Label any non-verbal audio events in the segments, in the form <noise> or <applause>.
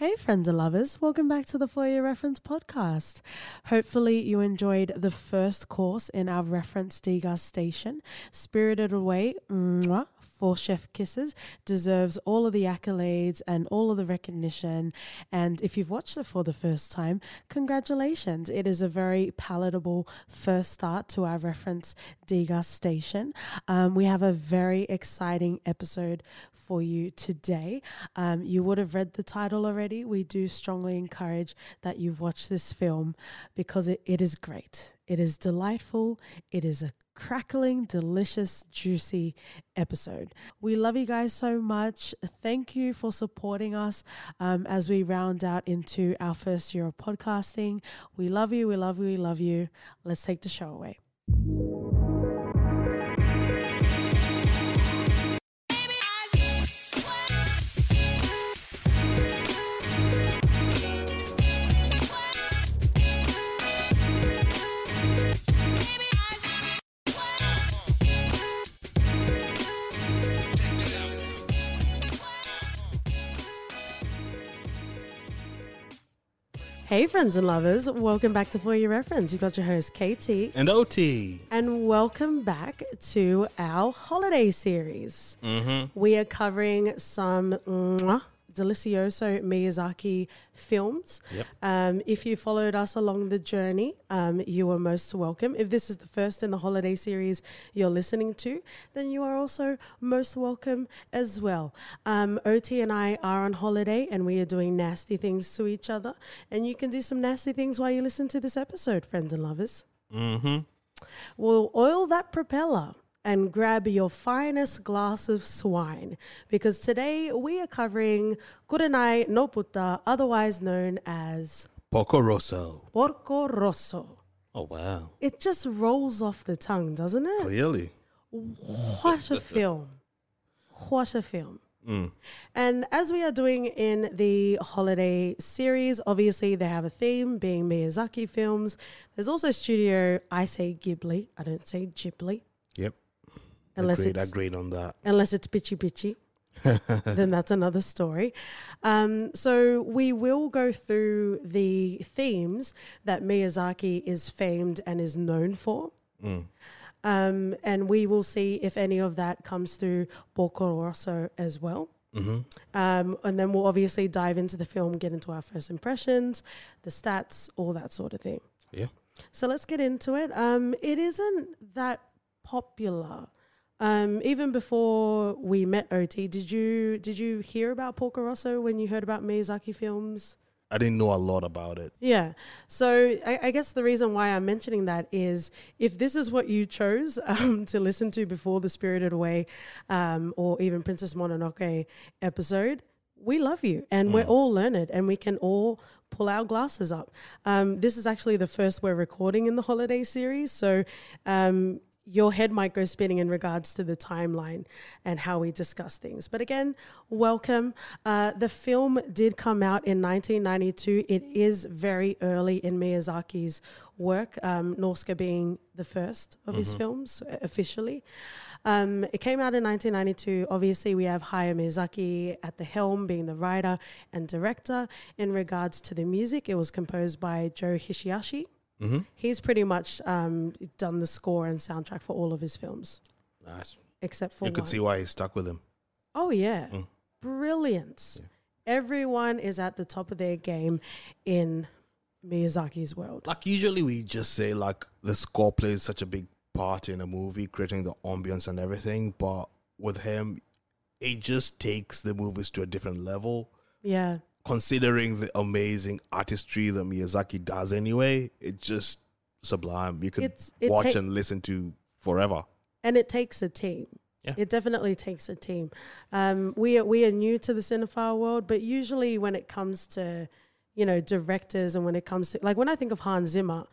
Hey, friends and lovers, welcome back to the For Your Reference podcast. Hopefully, you enjoyed the first course in our reference degustation. Spirited Away, mwah, for Chef Kisses, deserves all of the accolades and all of the recognition. And if you've watched it for the first time, congratulations. It is a very palatable first start to our reference degustation. Um, we have a very exciting episode for you today. Um, you would have read the title already. We do strongly encourage that you've watched this film because it, it is great. It is delightful. It is a crackling, delicious, juicy episode. We love you guys so much. Thank you for supporting us um, as we round out into our first year of podcasting. We love you. We love you. We love you. Let's take the show away. Hey, friends and lovers, welcome back to For Your Reference. You've got your host, KT, and OT. and welcome back to our holiday series. Mm-hmm. We are covering some mwah, delicioso Miyazaki films. Yep. Um, if you followed us along the journey, um, you are most welcome. If this is the first in the holiday series you're listening to, then you are also most welcome as well. Um, OT and I are on holiday and we are doing nasty things to each other. And you can do some nasty things while you listen to this episode, friends and lovers. Mm-hmm. We'll oil that propeller and grab your finest glass of swine because today we are covering Kurenai no Buta, otherwise known as Poco Rosso. Porco Rosso. Oh wow! It just rolls off the tongue, doesn't it? Clearly, What a <laughs> film. What a film. Mm. And as we are doing in the holiday series, obviously they have a theme being Miyazaki films. There's also studio, I say Ghibli, I don't say Ghibli, Yep. Unless agreed. it's Agreed on that. unless it's bitchy bitchy. <laughs> then that's another story. Um, so we will go through the themes that Miyazaki is famed and is known for. Mm. Um, and we will see if any of that comes through Porco Rosso as well. Mm-hmm. Um, and then we'll obviously dive into the film, get into our first impressions, the stats, all that sort of thing. Yeah. So let's get into it. Um, it isn't that popular. Um, even before we met OT, did you did you hear about Porco Rosso when you heard about Miyazaki films? I didn't know a lot about it. Yeah. So I, I guess the reason why I'm mentioning that is if this is what you chose <laughs> um, to listen to before the Spirited Away um, or even Princess Mononoke episode, we love you and we're all learned and we can all pull our glasses up. Um, this is actually the first we're recording in the holiday series. So um, your head might go spinning in regards to the timeline and how we discuss things. But again, welcome. Uh, the film did come out in 1992. It is very early in Miyazaki's work, um, Nausicaä being the first of his films uh, officially. Um, it came out in 1992. Obviously, we have Hayao Miyazaki at the helm, being the writer and director. In regards to the music, it was composed by Joe Hisaishi. Mm-hmm. He's pretty much um, done the score and soundtrack for all of his films, Nice. except for You could one. see why he stuck with him. Oh yeah, Mm. brilliance! Everyone is at the top of their game in Miyazaki's world. Like usually we just say like the score plays such a big part in a movie, creating the ambience and everything. But with him, it just takes the movies to a different level. Yeah, Considering the amazing artistry that Miyazaki does anyway, it's just sublime. You could It's- it watch ta- and listen to forever. and it takes a team. Yeah. It definitely takes a team. Um, we are, we are new to the cinephile world, but usually when it comes to you know directors and when it comes to like when I think of Hans Zimmer,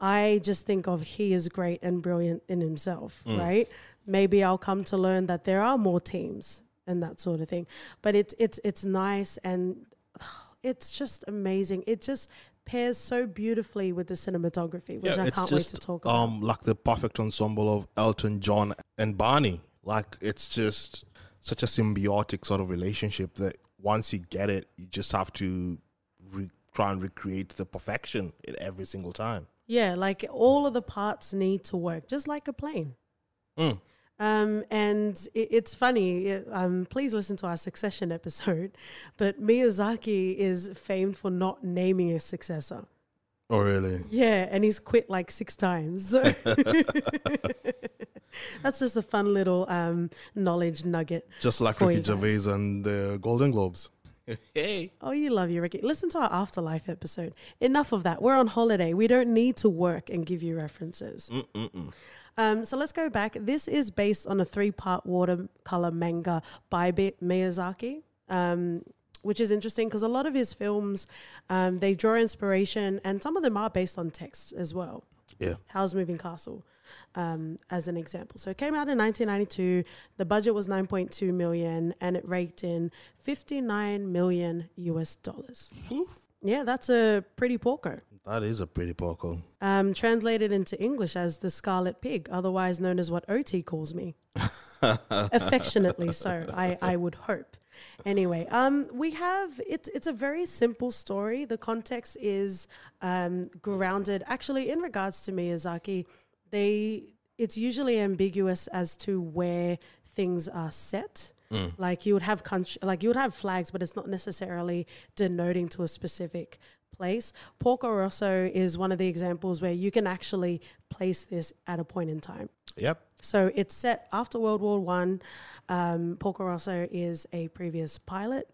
I just think of he is great and brilliant in himself, right? Maybe I'll come to learn that there are more teams and that sort of thing. But it's it's it's nice and <sighs> it's just amazing. It just pairs so beautifully with the cinematography, which I can't wait to talk about. um like the perfect ensemble of Elton John and Barney. Like it's just such a symbiotic sort of relationship that once you get it, you just have to re- try and recreate the perfection in every single time. Yeah, like all of the parts need to work, just like a plane. Mm. Um, and it, it's funny. it- Um, please listen to our Succession <laughs> episode. But Miyazaki is famed for not naming a successor. Oh, really? Yeah, and he's quit like six times. So <laughs> That's just a fun little um, knowledge nugget. Just like Ricky. Gervais and the Golden Globes. <laughs> hey. Oh, you love you, Ricky. Listen to our afterlife episode. Enough of that. We're on holiday. We don't need to work and give you references. Mm-mm-mm. Um, so let's go back. This is based on a three part watercolor manga by Miyazaki, um, which is interesting because a lot of his films um, they draw inspiration, and some of them are based on text as well. Yeah. Howl's Moving Castle, um, as an example. So it came out in 1992. The budget was 9.2 million, and it raked in 59 million US dollars. Yeah, that's a pretty porco. That is a pretty porco. Um, translated into English as the Scarlet Pig, otherwise known as what OT calls me. <laughs> Affectionately so, I, I would hope. Anyway, um, we have it's it's a very simple story. The context is um, grounded actually in regards to Miyazaki. They it's usually ambiguous as to where things are set. Like you would have country, like you would have flags, but it's not necessarily denoting to a specific place. Porco Rosso is one of the examples where you can actually place this at a point in time. Yep. So it's set after World War One. Um, Porco Rosso is a previous pilot.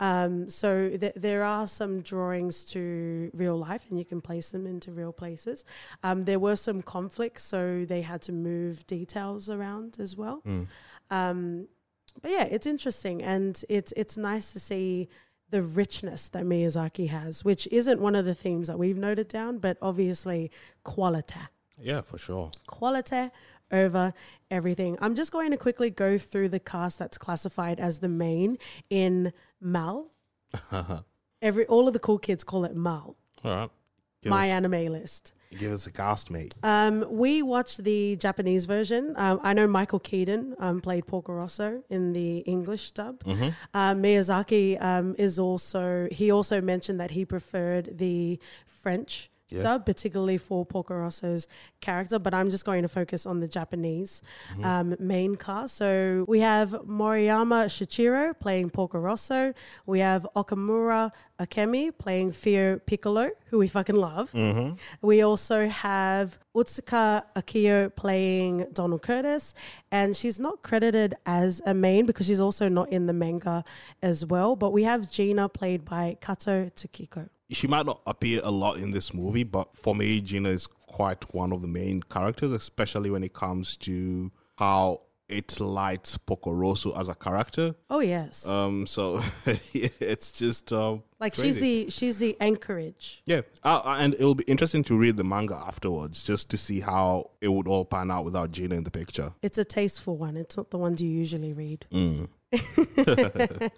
Um, so th- there are some drawings to real life, and you can place them into real places. Um, there were some conflicts, so they had to move details around as well. Um, but yeah, it's interesting, and it's it's nice to see the richness that Miyazaki has, which isn't one of the themes that we've noted down, but obviously quality Yeah, for sure. quality over everything. I'm just going to quickly go through the cast that's classified as the main in Mal. <laughs> Every all of the cool kids call it Mal. All right. Give, my us, anime list. Give us a cast, mate. Um, we watched the Japanese version. Um, I know Michael Keaton um, played Porco Rosso in the English dub. Um, Miyazaki um, is also he also mentioned that he preferred the French Yeah. particularly for Porco Rosso's character. But I'm just going to focus on the Japanese um, main cast. So we have Moriyama Shuichiro playing Porco Rosso. We have Okamura Akemi playing Fio Piccolo, who we fucking love. We also have Otsuka Akio playing Donald Curtis, and she's not credited as a main because she's also not in the manga as well. But we have Gina played by Kato Tokiko. She might not appear a lot in this movie, but for me, Gina is quite one of the main characters, especially when it comes to how it lights Porco Rosso as a character. Oh yes, Um, so <laughs> it's just um, like she's the she's the anchorage. yeah, uh, and it'll be interesting to read the manga afterwards, just to see how it would all pan out without Gina in the picture. It's a tasteful one. It's not the ones you usually read. Mm. <laughs>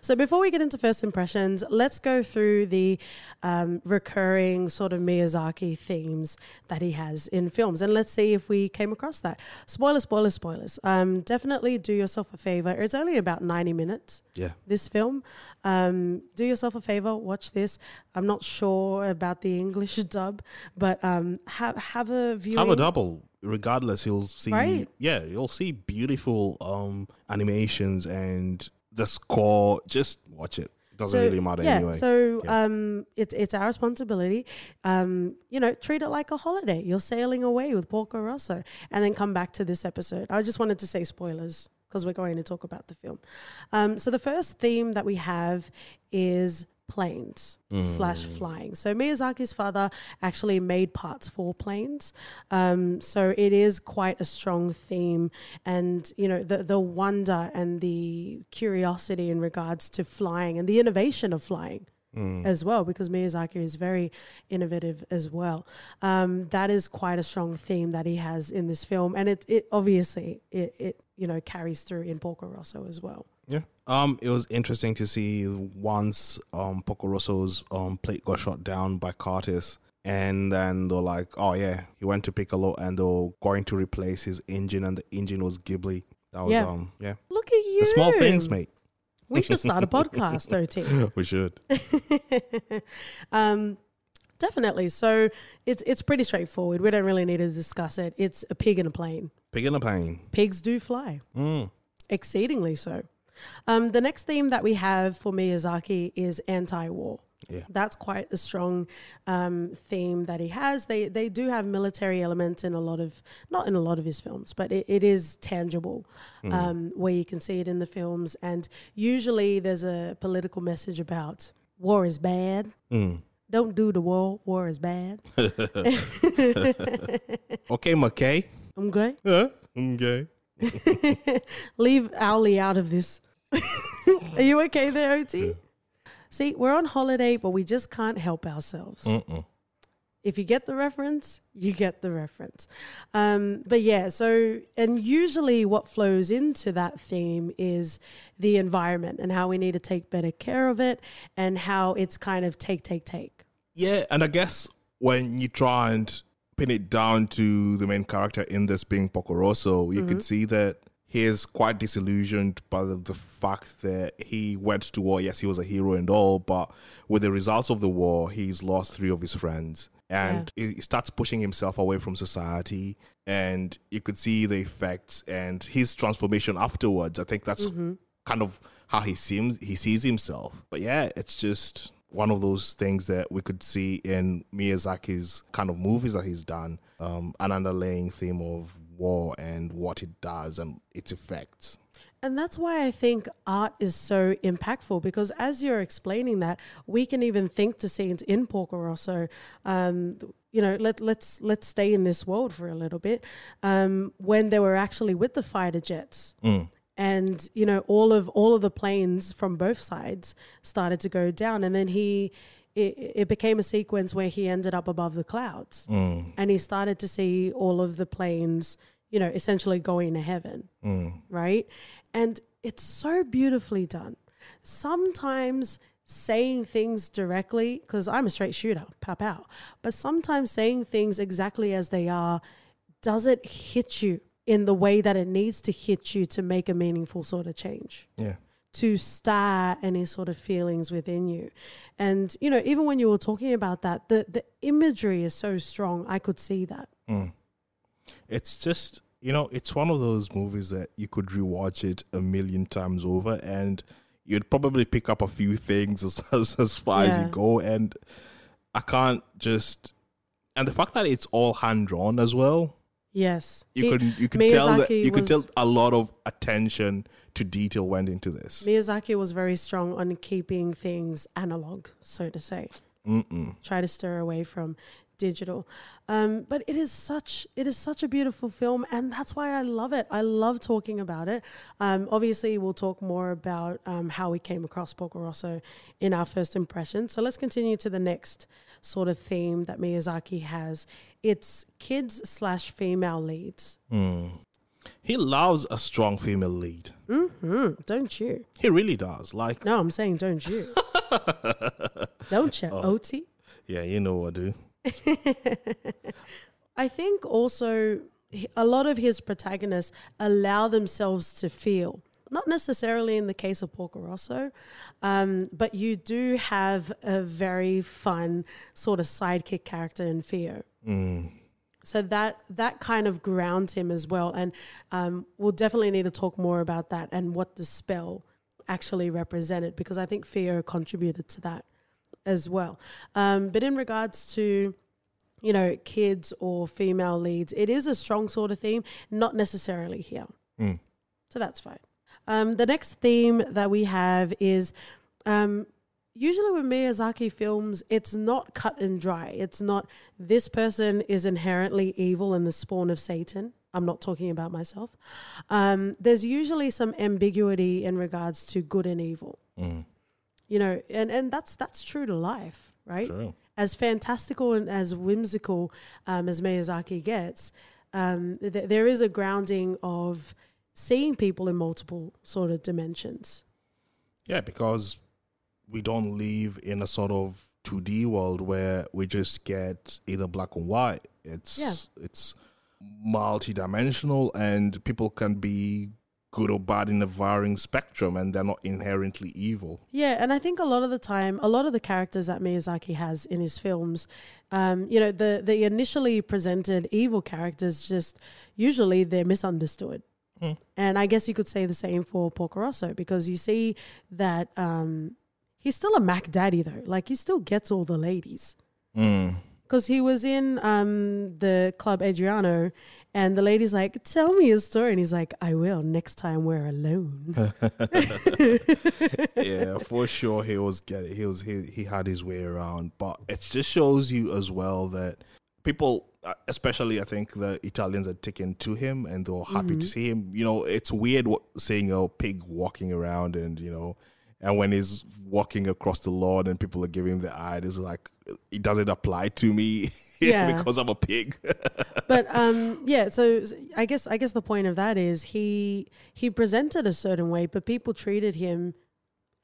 So before we get into first impressions, let's go through the um, recurring sort of Miyazaki themes that he has in films, and let's see if we came across that. Spoiler, spoiler, spoilers. Um, definitely do yourself a favor. It's only about ninety minutes. Yeah, This film, um, do yourself a favor. Watch this. I'm not sure about the English <laughs> dub, but um, have have a view. have a double. Regardless, you'll see. Right. Yeah, you'll see beautiful um animations and the score. Just watch it. Doesn't really matter yeah, anyway. So Yeah. um, it's it's our responsibility. Um, you know, treat it like a holiday. You're sailing away with Porco Rosso, and then come back to this episode. I just wanted to say spoilers because we're going to talk about the film. Um, so the first theme that we have is planes slash flying. So Miyazaki's father actually made parts for planes. Um, so it is quite a strong theme and you know the the wonder and the curiosity in regards to flying and the innovation of flying as well because Miyazaki is very innovative as well. Um, that is quite a strong theme that he has in this film and it it obviously it, it you know carries through in Porco Rosso as well. Yeah. Um, it was interesting to see once um Porco Rosso's um plate got shot down by Curtis, and then they're like, "Oh yeah, he went to Piccolo, and they're going to replace his engine, and the engine was Ghibli." That was Yeah. um yeah, Look at you. the small things, mate. We should <laughs> start a podcast, though, <laughs> T. we should. <laughs> um, definitely. So it's it's pretty straightforward. We don't really need to discuss it. It's a pig in a plane. Pig in a plane. Pigs do fly, Mm. exceedingly so. Um, the next theme that we have for Miyazaki is anti-war. Yeah. That's quite a strong um, theme that he has. They they do have military elements in a lot of not in a lot of his films, but it, it is tangible um, where you can see it in the films. And usually there's a political message about war is bad. Mm. Don't do the war. War is bad. <laughs> Okay, McKay. I'm good. Huh? I'm okay. <laughs> Leave Owly out of this. <laughs> Are you okay there, OT? See, we're on holiday, but we just can't help ourselves. Mm-mm. If you get the reference, you get the reference. Um, but yeah, so, and usually what flows into that theme is the environment and how we need to take better care of it and how it's kind of take, take, take. Yeah, and I guess when you try and pin it down to the main character in this being Porco Rosso, you could mm-hmm. see that he is quite disillusioned by the, the fact that he went to war. Yes, he was a hero and all, but with the results of the war, he's lost three of his friends. And he he starts pushing himself away from society, and you could see the effects and his transformation afterwards. I think that's mm-hmm. kind of how he seems he sees himself. But yeah, it's just one of those things that we could see in Miyazaki's kind of movies that he's done, um, an underlying theme of war and what it does and its effects. And that's why I think art is so impactful because as you're explaining that, we can even think to scenes in Porco Rosso. Um, you know, let let's let's stay in this world for a little bit. Um, when they were actually with the fighter jets, and you know, all of all of the planes from both sides started to go down, and then he. It, it became a sequence where he ended up above the clouds mm. and he started to see all of the planes, you know, essentially going to heaven mm. right? And it's so beautifully done. Sometimes saying things directly, because I'm a straight shooter, pop out, but sometimes saying things exactly as they are doesn't hit you in the way that it needs to hit you to make a meaningful sort of change Yeah. to stir any sort of feelings within you. And, you know, even when you were talking about that, the, the imagery is so strong. I could see that. Mm. It's just, you know, it's one of those movies that you could rewatch it a million times over and you'd probably pick up a few things <laughs> as, as, as far as you go. And I can't just, and the fact that it's all hand drawn as well. Yes. You could you could tell that you could tell a lot of attention to detail went into this. Miyazaki was very strong on keeping things analog, so to say. Mm-mm. Try to stir away from digital. Um, but it is such it is such a beautiful film, and that's why I love it. I love talking about it. Um, obviously, we'll talk more about um, how we came across Porco Rosso in our first impression. So let's continue to the next sort of theme that Miyazaki has. It's kids slash female leads. He loves a strong female lead. hmm Don't you? He really does. Like, No, I'm saying don't you. <laughs> don't you, Oh. OT? yeah, you know what, dude. <laughs> I think also a lot of his protagonists allow themselves to feel, not necessarily in the case of Porco Rosso, um, but you do have a very fun sort of sidekick character in Fio. So that that kind of grounds him as well, and um, we'll definitely need to talk more about that and what the spell actually represented because I think Fio contributed to that as well. Um, but in regards to you know, kids or female leads. It is a strong sort of theme, not necessarily here. So that's fine. Um, the next theme that we have is um, usually with Miyazaki films, it's not cut and dry. It's not this person is inherently evil and the spawn of Satan. I'm not talking about myself. Um, there's usually some ambiguity in regards to good and evil. You know, and, and that's that's true to life, right? True. as fantastical and as whimsical um, as Miyazaki gets, um, th- there is a grounding of seeing people in multiple sort of dimensions. Yeah, because we don't live in a sort of 2D world where we just get either black and white. It's Yeah. it's multi-dimensional and people can be good or bad in a varying spectrum and they're not inherently evil. Yeah, and I think a lot of the time, a lot of the characters that Miyazaki has in his films, um, you know, the the initially presented evil characters just usually they're misunderstood. And I guess you could say the same for Porco Rosso because you see that um, he's still a Mac daddy though. Like he still gets all the ladies. Because he was in um, the Club Adriano and the lady's like, Tell me a story. And he's like, I will next time we're alone. <laughs> yeah, for sure he was getting he was he, he had his way around, but it just shows you as well that people uh, especially I think the Italians are taken to him and they're happy to see him. You know, it's weird what, seeing a pig walking around and you know and when he's walking across the lawn and people are giving him the eye, it's like it doesn't apply to me <laughs> Yeah. because I'm a pig. <laughs> but um yeah so i guess i guess the point of that is he he presented a certain way but people treated him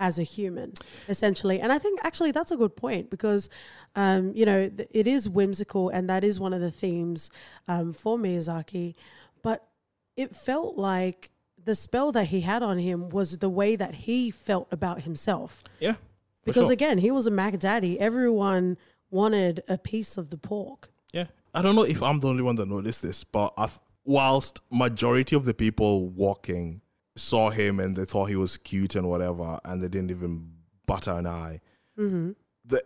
as a human essentially and i think actually that's a good point because um you know th- it is whimsical and that is one of the themes um for miyazaki but it felt like the spell that he had on him was the way that he felt about himself yeah. because sure. again he was a mac daddy everyone wanted a piece of the pork Yeah. I don't know if I'm the only one that noticed this, but I've, whilst majority of the people walking saw him and they thought he was cute and whatever, and they didn't even butter an eye, mm-hmm. the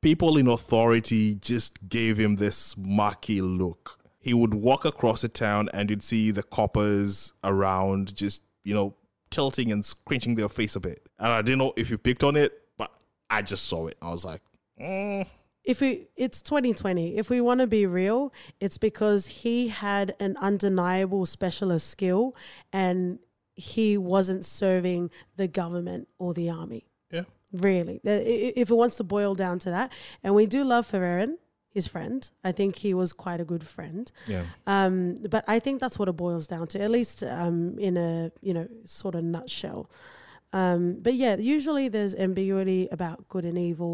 people in authority just gave him this murky look. He would walk across the town and you'd see the coppers around just, you know, tilting and scrunching their face a bit. And I didn't know if you picked on it, but I just saw it. I was like, mm, if we it's 2020 if we want to be real it's because he had an undeniable specialist skill and he wasn't serving the government or the army yeah. really Uh, if it wants to boil down to that and we do love Ferrarin his friend i think he was quite a good friend Yeah. um, but I think that's what it boils down to, at least um, in a you know sort of nutshell. Um, but yeah, usually there's ambiguity about good and evil,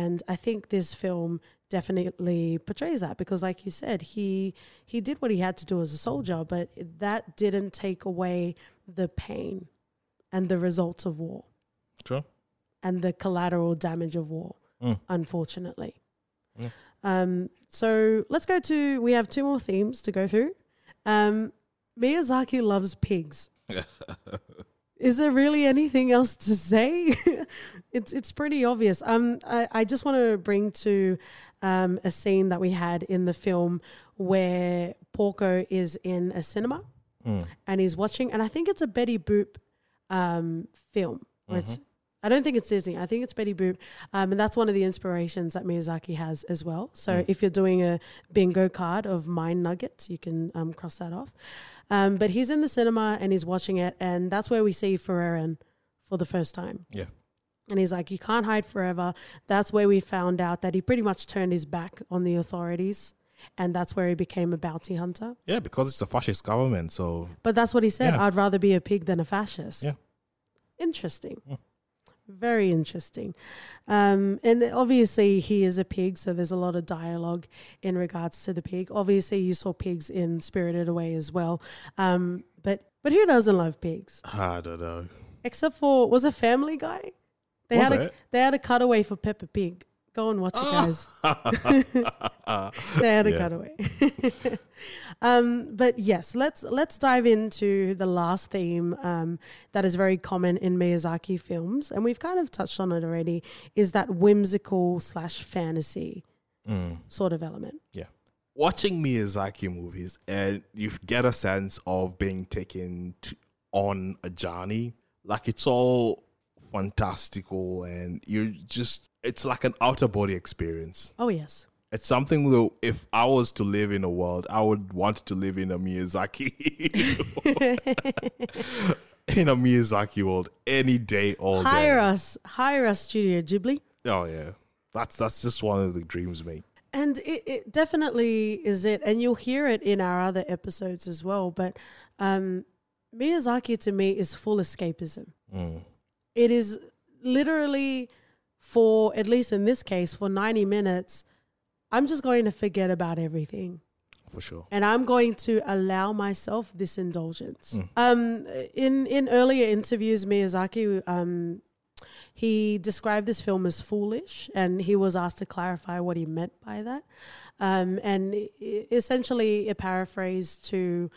and I think this film definitely portrays that because, like you said, he he did what he had to do as a soldier, but that didn't take away the pain and the results of war True. and the collateral damage of war, Mm. unfortunately. Yeah. Um, so let's go to, we have two more themes to go through. Um, Miyazaki loves pigs. <laughs> Is there really anything else to say? <laughs> it's it's pretty obvious. Um, I, I just want to bring to um, a scene that we had in the film where Porco is in a cinema and he's watching, and I think it's a Betty Boop um, film. Where it's, I don't think it's Disney. I think it's Betty Boop, um, and that's one of the inspirations that Miyazaki has as well. So if you're doing a bingo card of mind nuggets, you can um, cross that off. Um, but he's in the cinema and he's watching it, and that's where we see Ferrarin for the first time. Yeah. And he's like, You can't hide forever. That's where we found out that he pretty much turned his back on the authorities. And that's where he became a bounty hunter. Yeah, because it's a fascist government. So But that's what he said. Yeah. I'd rather be a pig than a fascist. Yeah. Interesting. Very interesting. Um, and obviously, he is a pig, so there's a lot of dialogue in regards to the pig. Obviously, you saw pigs in Spirited Away as well. Um, but but who doesn't love pigs? I don't know. Except for was a Family Guy. They Was had a they had a cutaway for Peppa Pig. Go and watch it, guys. <laughs> they had a <laughs> Yeah. cutaway. <laughs> um, but yes, let's let's dive into the last theme um, that is very common in Miyazaki films, and we've kind of touched on it already. Is that whimsical slash fantasy sort of element? Yeah. Watching Miyazaki movies and you get a sense of being taken to, on a journey. Like it's all fantastical and you're just, it's like an outer body experience. Oh yes, It's something though, if I was to live in a world, I would want to live in a Miyazaki, <laughs> in a Miyazaki world any day, all day. hire us, hire us, Studio Ghibli. Oh yeah. That's, that's just one of the dreams, mate. And it, it definitely is it. And you'll hear it in our other episodes as well. But um, Miyazaki to me is full escapism. It is literally for, at least in this case, for 90 minutes, I'm just going to forget about everything. for sure. and I'm going to allow myself this indulgence. Mm. Um, in in earlier interviews, Miyazaki um, he described this film as foolish, and he was asked to clarify what he meant by that. Um, and essentially, a paraphrase to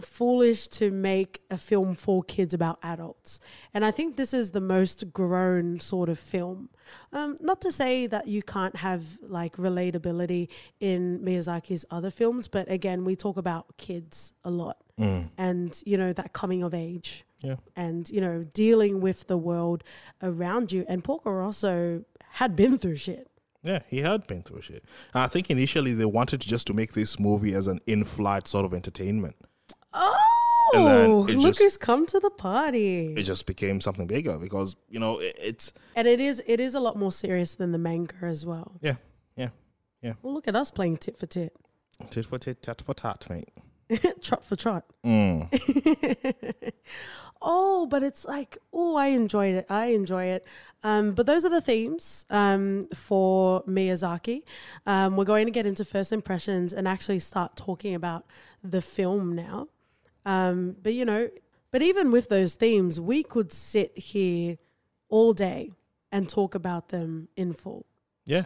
foolish to make a film for kids about adults. And I think this is the most grown sort of film. Um, not to say that you can't have like relatability in Miyazaki's other films, but again, we talk about kids a lot and, you know, that coming of age Yeah. and, you know, dealing with the world around you. And Porco Rosso had been through shit. Yeah, he had been through shit. I think initially they wanted just to make this movie as an in-flight sort of entertainment. Oh, look just- who's come to the party. It just became something bigger because you know it, it's and it is it is a lot more serious than the manga as well. yeah, yeah, yeah. Well, look at us playing tit for tit, Tit for tit, tat for tat, mate. <laughs> trot for trot. Mm. <laughs> oh, but it's like, oh, I enjoyed it. I enjoy it. Um, but those are the themes um, for Miyazaki. Um, we're going to get into first impressions and actually start talking about the film now. Um, but you know, but even with those themes, we could sit here all day and talk about them in full. Yeah,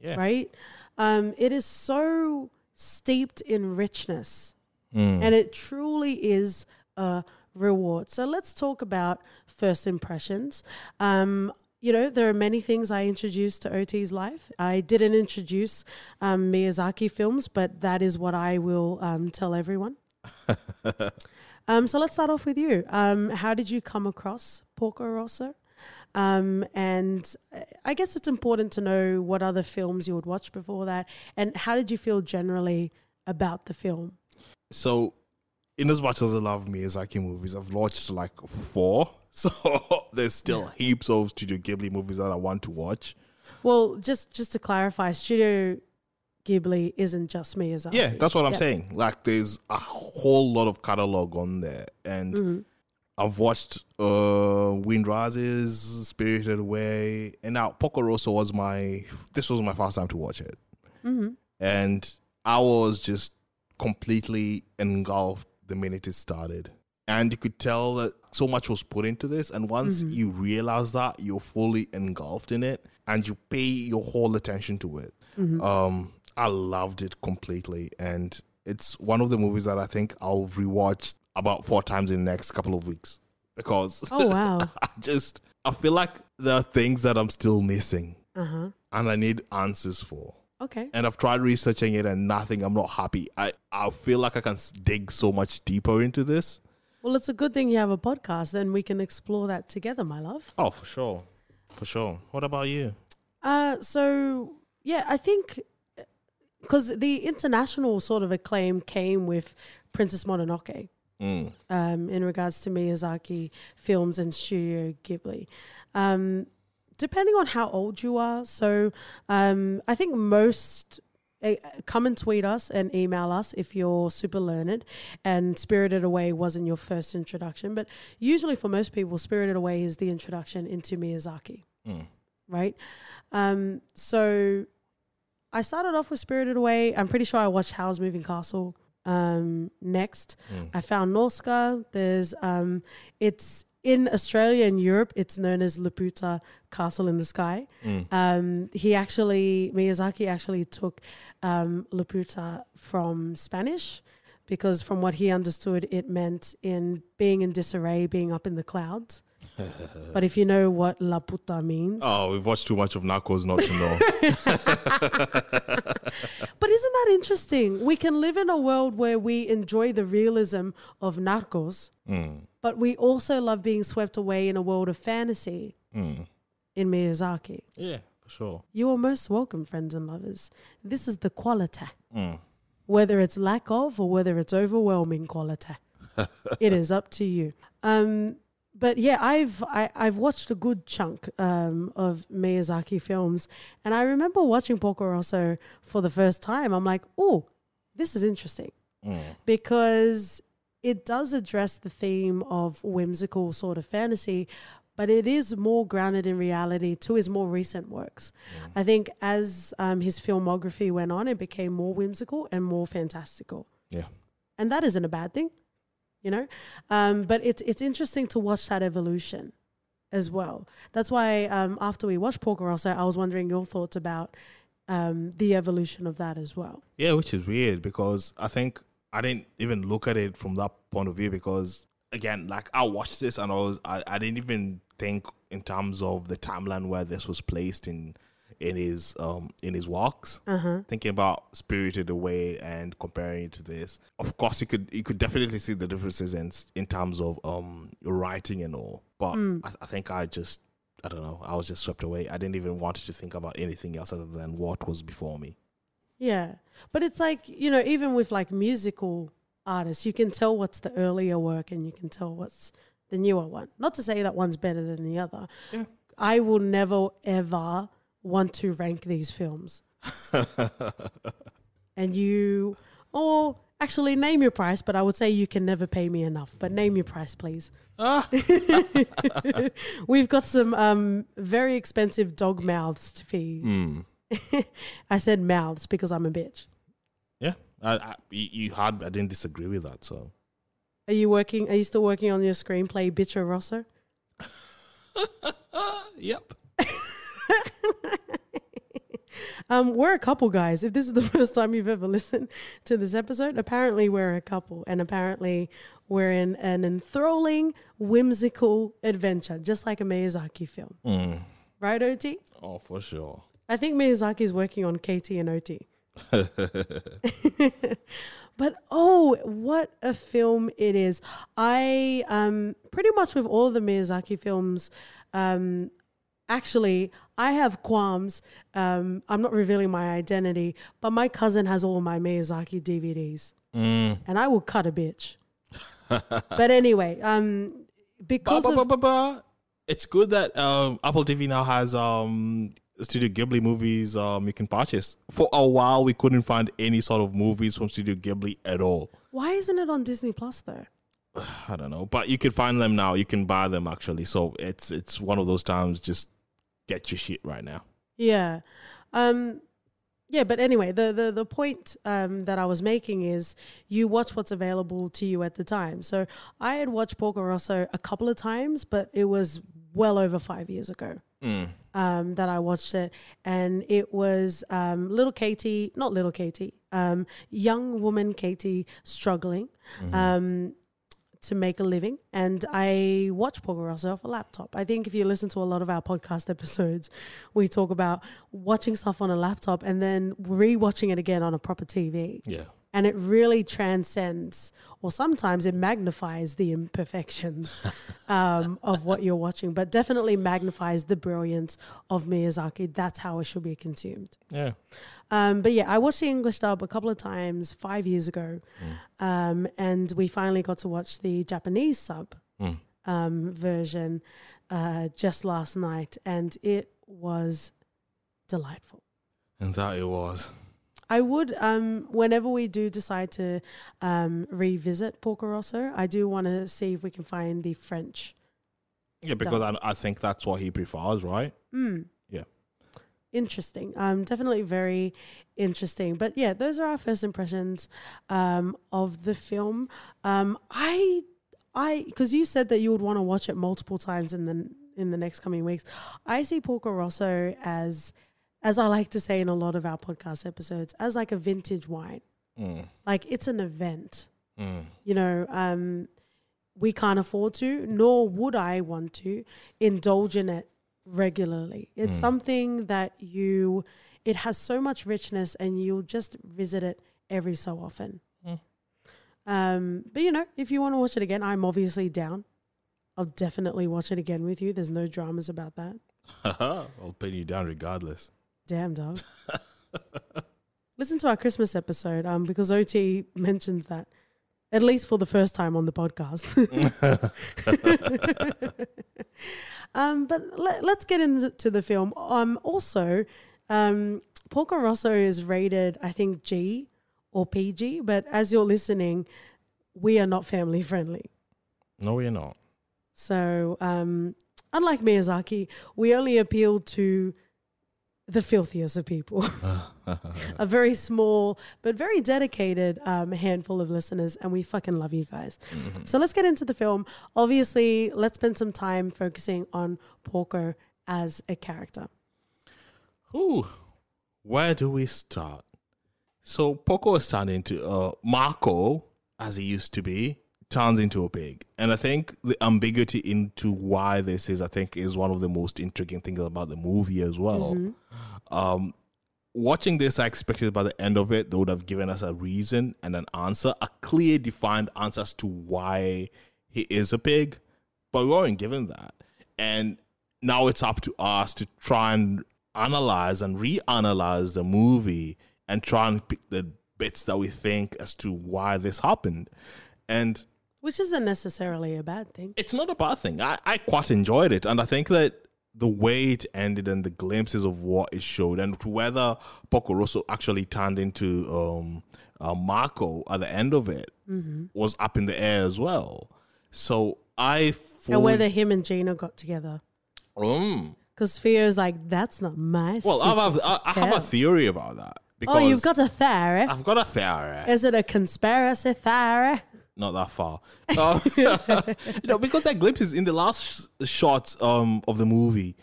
yeah. right? Um, it is so steeped in richness, Mm. and it truly is a reward. So let's talk about first impressions. Um, you know, there are many things I introduced to OT's life. I didn't introduce um, Miyazaki films, but that is what I will um, tell everyone. <laughs> um, so let's start off with you. Um, how did you come across Porco Rosso? Um, and uh, I guess it's important to know what other films you would watch before that, and how did you feel generally about the film? So, in as much as I love Miyazaki movies, I've watched like four. <laughs> So there's still heaps of Studio Ghibli movies that I want to watch. Well, just just to clarify, Studio Ghibli isn't just Miyazaki. Yeah, that's what I'm Yeah. saying. Like, there's a whole lot of catalog on there, and Mhm. I've watched uh, Wind Rises, Spirited Away, and now Rosso was my. This was my first time to watch it, Mhm. and I was just completely engulfed the minute it started. And you could tell that so much was put into this, and once you realize that, you're fully engulfed in it, and you pay your whole attention to it. Um, I loved it completely, and it's one of the movies that I think I'll rewatch about four times in the next couple of weeks because Oh wow. <laughs> I just I feel like there are things that I'm still missing Uh huh. and I need answers for. Okay. And I've tried researching it and nothing. I'm not happy. I I feel like I can dig so much deeper into this. Well, it's a good thing you have a podcast. Then we can explore that together, my love. Oh, for sure, for sure. What about you? Uh, so yeah, I think because the international sort of acclaim came with Princess Mononoke. Mm. um, in regards to Miyazaki films and Studio Ghibli. Um, depending on how old you are, so um, I think most. Uh, come and tweet us and email us if you're super learned and Spirited Away wasn't your first introduction. But usually, for most people, Spirited Away is the introduction into Miyazaki, Mm. right? Um, so I started off with Spirited Away. I'm pretty sure I watched Howl's Moving Castle um, next. Mm. I found Nausicaä. There's um, it's in Australia and Europe. It's known as Laputa Castle in the Sky. Mm. Um, he actually Miyazaki actually took um, Laputa from Spanish because from what he understood, it meant in being in disarray, being up in the clouds. <laughs> but if you know what Laputa means, Oh, we've watched too much of Narcos not to know. <laughs> But isn't that interesting? We can live in a world where we enjoy the realism of narcos, Mm. but we also love being swept away in a world of fantasy Mm. in Miyazaki. Yeah, for sure. You are most welcome, friends and lovers. This is the quality, Mm. whether it's lack of or whether it's overwhelming quality. <laughs> it is up to you. Um, but yeah, I've I, I've watched a good chunk um, of Miyazaki films, and I remember watching Porco Rosso for the first time. I'm like, oh, this is interesting Mm. because it does address the theme of whimsical sort of fantasy, but it is more grounded in reality to his more recent works. I think as um, his filmography went on, it became more whimsical and more fantastical, Yeah. and that isn't a bad thing, you know. Um, but it's it's interesting to watch that evolution as well. That's why um, after we watched Porco Rosso, I was wondering your thoughts about um, the evolution of that as well. Yeah, which is weird because I think I didn't even look at it from that point of view because again, like I watched this and I was I, I didn't even think in terms of the timeline where this was placed in in his um in his works. Uh-huh. Thinking about Spirited Away and comparing it to this, of course you could you could definitely see the differences in in terms of um writing and all. But I, I think I just I don't know I was just swept away. I didn't even want to think about anything else other than what was before me. Yeah. But it's like, you know, even with like musical artists, you can tell what's the earlier work and you can tell what's the newer one. Not to say that one's better than the other. Yeah. I will never ever want to rank these films. <laughs> and you or actually name your price, but I would say you can never pay me enough. But name your price, please. Ah. <laughs> We've got some um, very expensive dog mouths to feed. Hmm. <laughs> I said mouths because I'm a bitch. Yeah, I, I, you had I didn't disagree with that. So Are you working? Are you still working on your screenplay, Bitcho Rosso? yep. <laughs> Um, we're a couple, guys. If this is the <laughs> first time you've ever listened to this episode, apparently we're a couple, and apparently we're in an enthralling, whimsical adventure, just like a Miyazaki film, Mm. right, Ot? Oh, for sure. I think Miyazaki's working on KT and OT. <laughs> But oh, what a film it is! I um pretty much with all of the Miyazaki films, um, actually I have qualms. Um, I'm not revealing my identity, but my cousin has all my Miyazaki DVDs, Mm. and I will cut a bitch. <laughs> but anyway, um, because ba, ba, ba. It's good that um, Apple TV now has um, Studio Ghibli movies um, you can purchase. For a while, we couldn't find any sort of movies from Studio Ghibli at all. why isn't it on Disney Plus though? <sighs> I don't know, but you can find them now. You can buy them actually. So it's it's one of those times. Just get your shit right now. Yeah. Um yeah, but anyway, the the the point um, that I was making is you watch what's available to you at the time. So I had watched Porco Rosso a couple of times, but it was well over five years ago Mm. um, that I watched it, and it was um, little Katie, not little Katie, um, young woman Katie struggling um, to make a living, and I watch Porco Rosso off a laptop. I think if you listen to a lot of our podcast <laughs> episodes, we talk about watching stuff on a laptop and then rewatching it again on a proper TV Yeah. And it really transcends or sometimes it magnifies the imperfections <laughs> um, of what you're watching but definitely magnifies the brilliance of miyazaki that's how it should be consumed Yeah. um, but yeah i watched the english dub a couple of times five years ago um, and we finally got to watch the japanese sub Mm. um, version uh, just last night and it was delightful And that it was. I would, um, whenever we do decide to um, revisit Porco Rosso, I do want to see if we can find the French. Yeah, because I, I think that's what he prefers, right? Mm. Yeah. Interesting. Um, definitely very interesting. But yeah, those are our first impressions um, of the film. Um, I, I, because you said that you would want to watch it multiple times in the in the next coming weeks. I see Porco Rosso as, as I like to say in a lot of our podcast episodes, as like a vintage wine. Mm. Like it's an event. Mm. you know, um, we can't afford to, nor would I want to indulge in it regularly. It's Mm. something that you, it has so much richness and you'll just visit it every so often. Mm. Um, but you know, if you want to watch it again, I'm obviously down. I'll definitely watch it again with you. There's no dramas about that. <laughs> I'll pin you down regardless. Damn dog. <laughs> Listen to our Christmas episode, um, because OT mentions that. At least for the first time on the podcast. <laughs> um, but let, let's get into the film. Um, also, um, Porco Rosso is rated, I think, G or PG. But as you're listening, we are not family friendly. No, we are not. So um, unlike Miyazaki, we only appeal to the filthiest of people. <laughs> a very small but very dedicated um, handful of listeners, and we fucking love you guys. So let's get into the film. Obviously, let's spend some time focusing on Porco as a character. Ooh, where do we start? So Porco is turned into uh, Marco, as he used to be, turns into a pig, and I think the ambiguity into why this is, I think, is one of the most intriguing things about the movie as well. Um, watching this, I expected by the end of it, they would have given us a reason and an answer, a clear, defined answer as to why he is a pig, but we weren't given that, and now it's up to us to try and analyze and reanalyze the movie and try and pick the bits that we think as to why this happened. And Which isn't necessarily a bad thing. it's not a bad thing. I, I quite enjoyed it. And I think that the way it ended and the glimpses of what it showed and whether Porco Rosso actually turned into um, uh, Marco at the end of it was up in the air as well. So I fully, And whether him and Gina got together. Mm. Because Fio's like, that's not my Well, I have, I, I have a theory about that. Because Oh, you've got a theory? I've got a theory. Is it a conspiracy theory? Not that far. Um, <laughs> you know, because that glimpse is in the last sh- shots um, of the movie,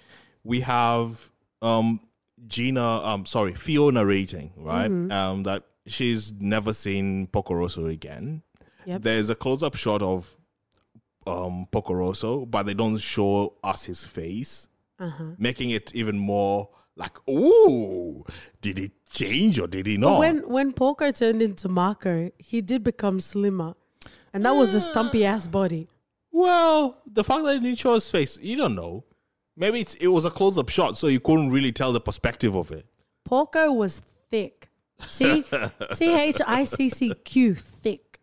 we have um, Gina, um, sorry, Fiona narrating, right? Mm-hmm. Um, that she's never seen Porco Rosso again. Yep. There's a close up shot of um, Porco Rosso, but they don't show us his face, Uh-huh. making it even more like, ooh, did he change or did he not? When when Porco turned into Marco, he did become slimmer, and that was a stumpy ass body. Well, the fact that it didn't show his face, you don't know. Maybe it's, it was a close up shot, so you couldn't really tell the perspective of it. Porco was thick. See, <laughs> T H I C C Q, thick.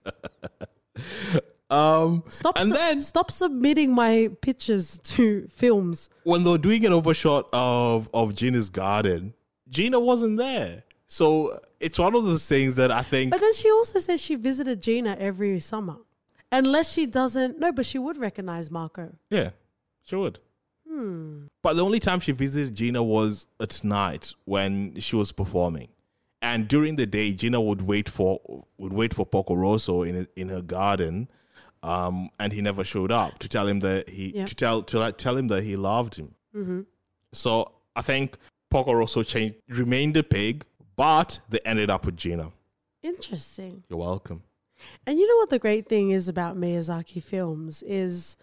Um, Stop and su- then stop submitting my pictures to films. when they were doing an overshot of of Gina's garden, Gina wasn't there. So it's one of those things that I think. But then she also says she visited Gina every summer, unless she doesn't. No, but she would recognize Marco. yeah, she would. But the only time she visited Gina was at night when she was performing, and during the day, Gina would wait for would wait for Porco Rosso in in her garden, um, and he never showed up to tell him that he Yeah. to tell to like, tell him that he loved him. So I think Porco Rosso changed, remained a pig, but they ended up with Gina. Interesting. You're welcome. And you know what the great thing is about Miyazaki films is,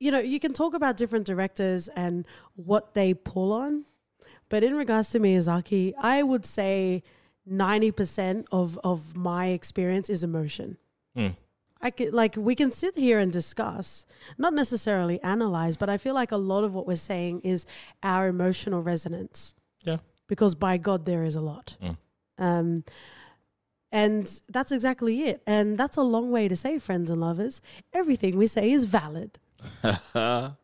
you know, you can talk about different directors and what they pull on, but in regards to Miyazaki, I would say ninety percent of of my experience is emotion. Hmm. I could, like we can sit here and discuss, not necessarily analyze, but I feel like a lot of what we're saying is our emotional resonance Yeah. Because by God there is a lot. Um, and that's exactly it. And that's a long way to say, friends and lovers. Everything we say is valid <laughs> because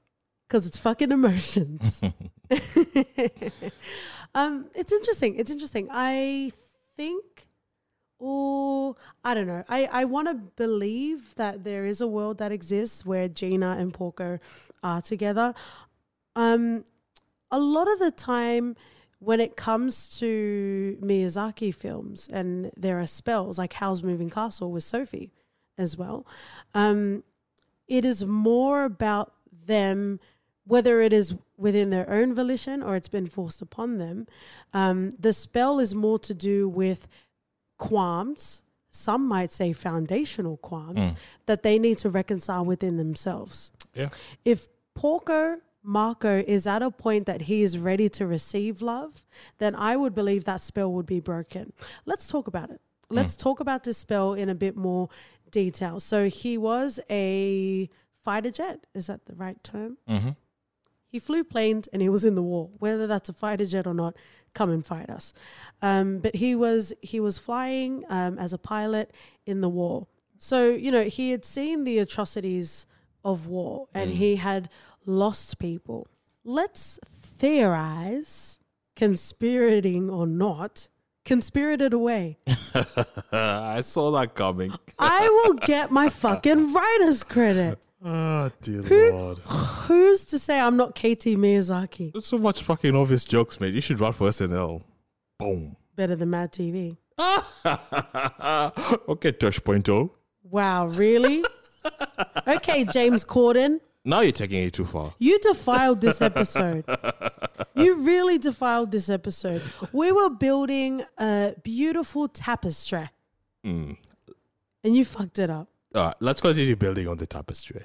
it's fucking emotions. <laughs> um, it's interesting. It's interesting. I think, or I don't know. I, I want to believe that there is a world that exists where Gina and Porco are together. Um, a lot of the time, when it comes to Miyazaki films, and there are spells like Howl's Moving Castle with Sophie as well, um, it is more about them, whether it is within their own volition or it's been forced upon them. Um, the spell is more to do with qualms, some might say foundational qualms, that they need to reconcile within themselves Yeah. if Porco Marco is at a point that he is ready to receive love, then I would believe that spell would be broken. Let's talk about it. Let's talk about this spell in a bit more detail. So he was a fighter jet. Is that the right term? Mm-hmm. He flew planes and he was in the war. Whether that's a fighter jet or not, come and fight us. Um, but he was he was flying um, as a pilot in the war. So you know he had seen the atrocities of war and he had lost people. Let's theorize, conspirating or not, Conspirited Away. <laughs> I saw that coming. I will get my fucking writer's credit. Oh, <laughs> dear Lord. Who's to say I'm not KT Miyazaki? There's so much fucking obvious jokes, mate. You should run for SNL. Boom. Better than Mad TV. <laughs> okay, Touch Point oh. Wow, really? okay, James Corden. Now you're taking it too far. You defiled this episode. <laughs> You really defiled this episode. We were building a beautiful tapestry. Mm. And you fucked it up. All right, let's continue building on the tapestry.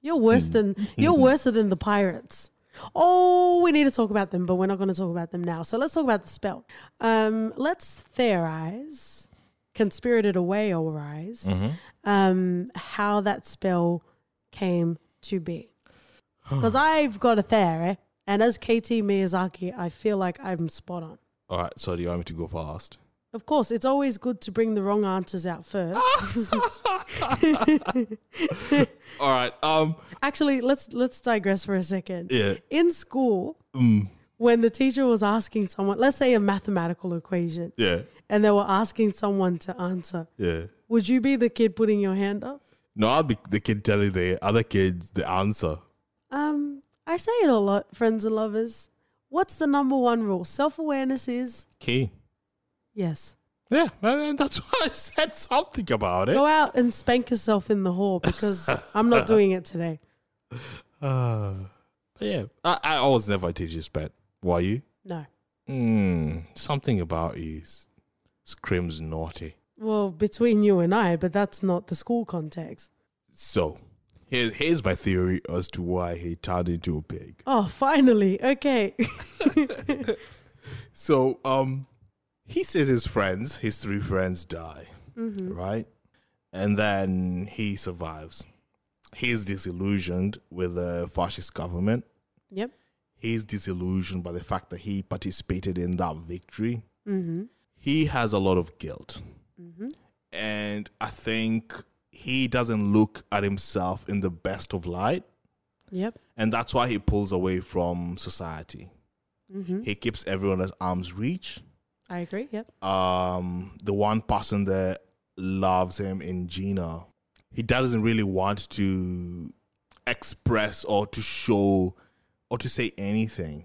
You're worse than you're worse than the pirates. Oh, we need to talk about them, but we're not going to talk about them now. So let's talk about the spell. Um, let's theorize, conspirated away or rise, um, how that spell came to be. Because I've got a theory, and as KT Miyazaki, I feel like I'm spot on. All right, so do you want me to go fast? Of course, it's always good to bring the wrong answers out first. <laughs> All right. Um. Actually, let's let's digress for a second. Yeah. In school, Mm, when the teacher was asking someone, let's say a mathematical equation, yeah. and they were asking someone to answer, Yeah. would you be the kid putting your hand up? No, I'll be the kid telling the other kids the answer. Um, I say it a lot, friends and lovers. What's the number one rule? Self awareness is Key. yes. Yeah, and that's <laughs> why I said something about it. Go out and spank yourself in the hall because <laughs> I'm not doing it today. Uh, <sighs> but yeah, I, I was never a teacher's pet. Were you? No. Mm, something about you screams naughty. Well, between you and I, but that's not the school context. So, here, here's my theory as to why he turned into a pig. Oh, finally. Okay. <laughs> So, um, he says his friends, his three friends, die, right? And then he survives. He's disillusioned with the fascist government. yep. He's disillusioned by the fact that he participated in that victory. Mm-hmm. He has a lot of guilt. And I think he doesn't look at himself in the best of light. Yep. And that's why he pulls away from society. Mm-hmm. He keeps everyone at arm's reach. I agree. Yep. um the one person that loves him in Gina, he doesn't really want to express or to show or to say anything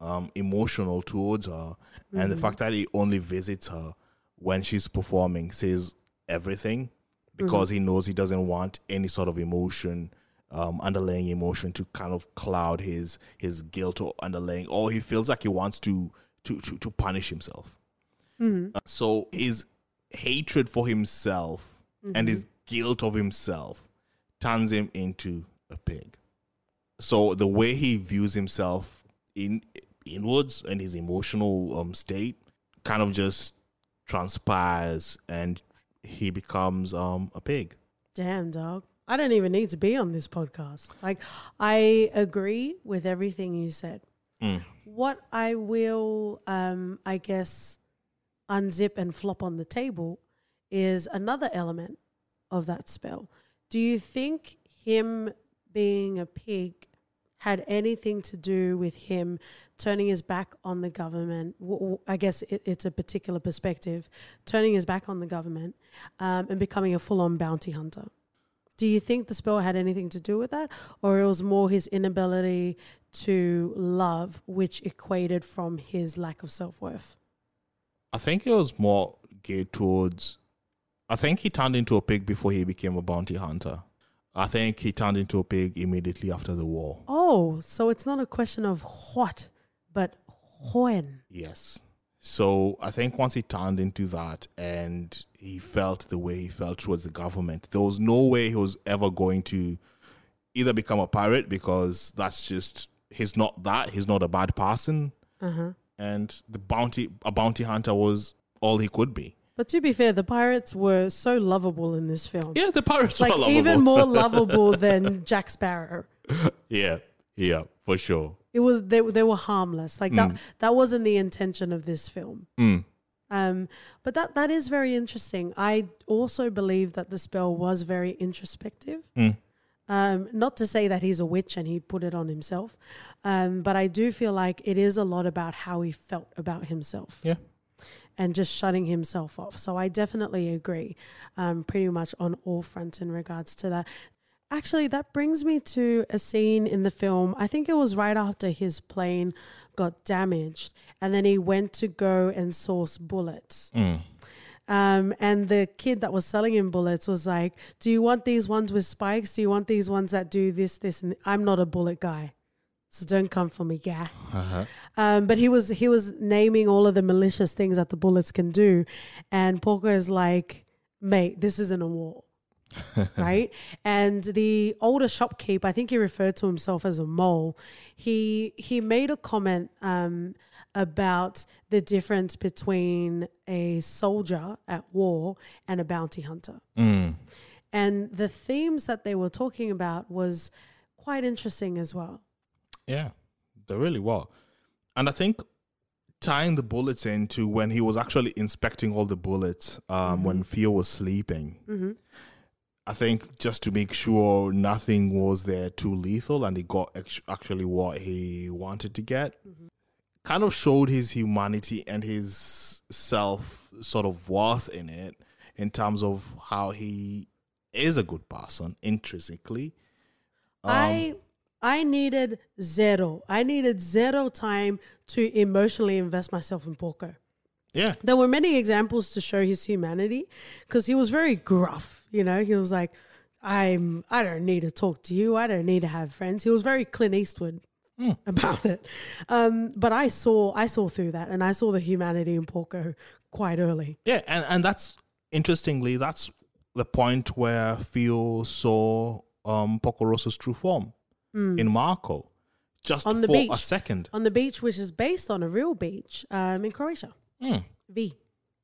um emotional towards her. And the fact that he only visits her when she's performing says everything because he knows he doesn't want any sort of emotion um, underlying emotion to kind of cloud his his guilt or underlying or he feels like he wants to to to, to punish himself. Uh, so his hatred for himself and his guilt of himself turns him into a pig. So the way he views himself in inwards and his emotional um state kind of just transpires and he becomes um a pig Damn, dog. I don't even need to be on this podcast. Like, I agree with everything you said. Mm. What I will, um, I guess, unzip and flop on the table is another element of that spell. Do you think him being a pig had anything to do with him turning his back on the government? I guess it, it's a particular perspective, turning his back on the government um, and becoming a full on bounty hunter. Do you think the spell had anything to do with that? Or it was more his inability to love, which equated from his lack of self worth? I think it was more geared towards. I think he turned into a pig before he became a bounty hunter. I think he turned into a pig immediately after the war. Oh, so it's not a question of what, but when. Yes. So I think once he turned into that and he felt the way he felt towards the government, there was no way he was ever going to either become a pirate because that's just he's not that he's not a bad person, Uh huh. and the bounty a bounty hunter was all he could be. But to be fair, the pirates were so lovable in this film. Yeah, the pirates like were lovable. even more <laughs> lovable than Jack Sparrow. yeah, yeah, for sure. It was they they were harmless. Like that that wasn't the intention of this film. Mm. Um, but that that is very interesting. I also believe that the spell was very introspective. Mm. Um, not to say that he's a witch and he put it on himself, um, but I do feel like it is a lot about how he felt about himself. Yeah. And just shutting himself off. So I definitely agree, um, pretty much on all fronts in regards to that. Actually, that brings me to a scene in the film. I think it was right after his plane got damaged, and then he went to go and source bullets. Mm. Um, and the kid that was selling him bullets was like, "Do you want these ones with spikes? Do you want these ones that do this, this, and I'm not a bullet guy, so don't come for me, guy." Uh-huh. Um, but he was he was naming all of the malicious things that the bullets can do, and Porco is like, "Mate, this isn't a war." <laughs> right? And the older shopkeep, I think he referred to himself as a mole. He he made a comment um, about the difference between a soldier at war and a bounty hunter. Mm. And the themes that they were talking about was quite interesting as well. Yeah, they really were. And I think tying the bullets into when he was actually inspecting all the bullets um, when Fio was sleeping, hmm I think just to make sure nothing was there too lethal and he got act- actually what he wanted to get, kind of showed his humanity and his self sort of worth in it in terms of how he is a good person intrinsically. Um, I I needed zero. I needed zero time to emotionally invest myself in Porco. yeah, There were many examples to show his humanity because he was very gruff. You know, he was like, "I'm. I don't need to talk to you. I don't need to have friends." He was very Clint Eastwood about it. Um, but I saw I saw through that, and I saw the humanity in Porco quite early. Yeah, and, and that's interestingly, that's the point where Fio saw um Porco Rosso's true form in Marco. Just. On the for a beach. second. On the beach, which is based on a real beach um, in Croatia, Hmm, V.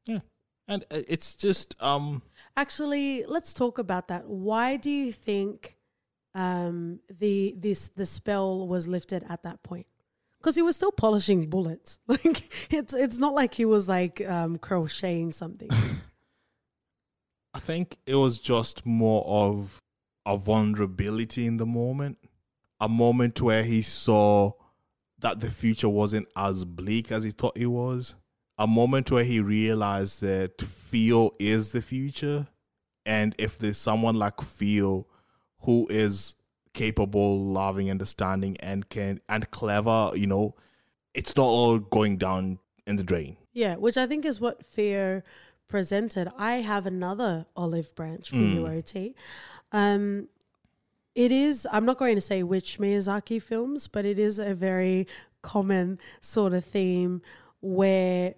yeah. And uh, it's just um Actually, let's talk about that. Why do you think um, the this the spell was lifted at that point? Because he was still polishing bullets. <laughs> Like it's it's not like he was like um, crocheting something. <laughs> I think it was just more of a vulnerability in the moment. A moment where he saw that the future wasn't as bleak as he thought it was. A moment where he realized that Fio is the future. And if there's someone like Fio who is capable, loving, understanding, and can and clever, you know, it's not all going down in the drain. yeah, which I think is what Fio presented. I have another olive branch for you, OT. Um, it is. I'm not going to say which Miyazaki films, but it is a very common sort of theme where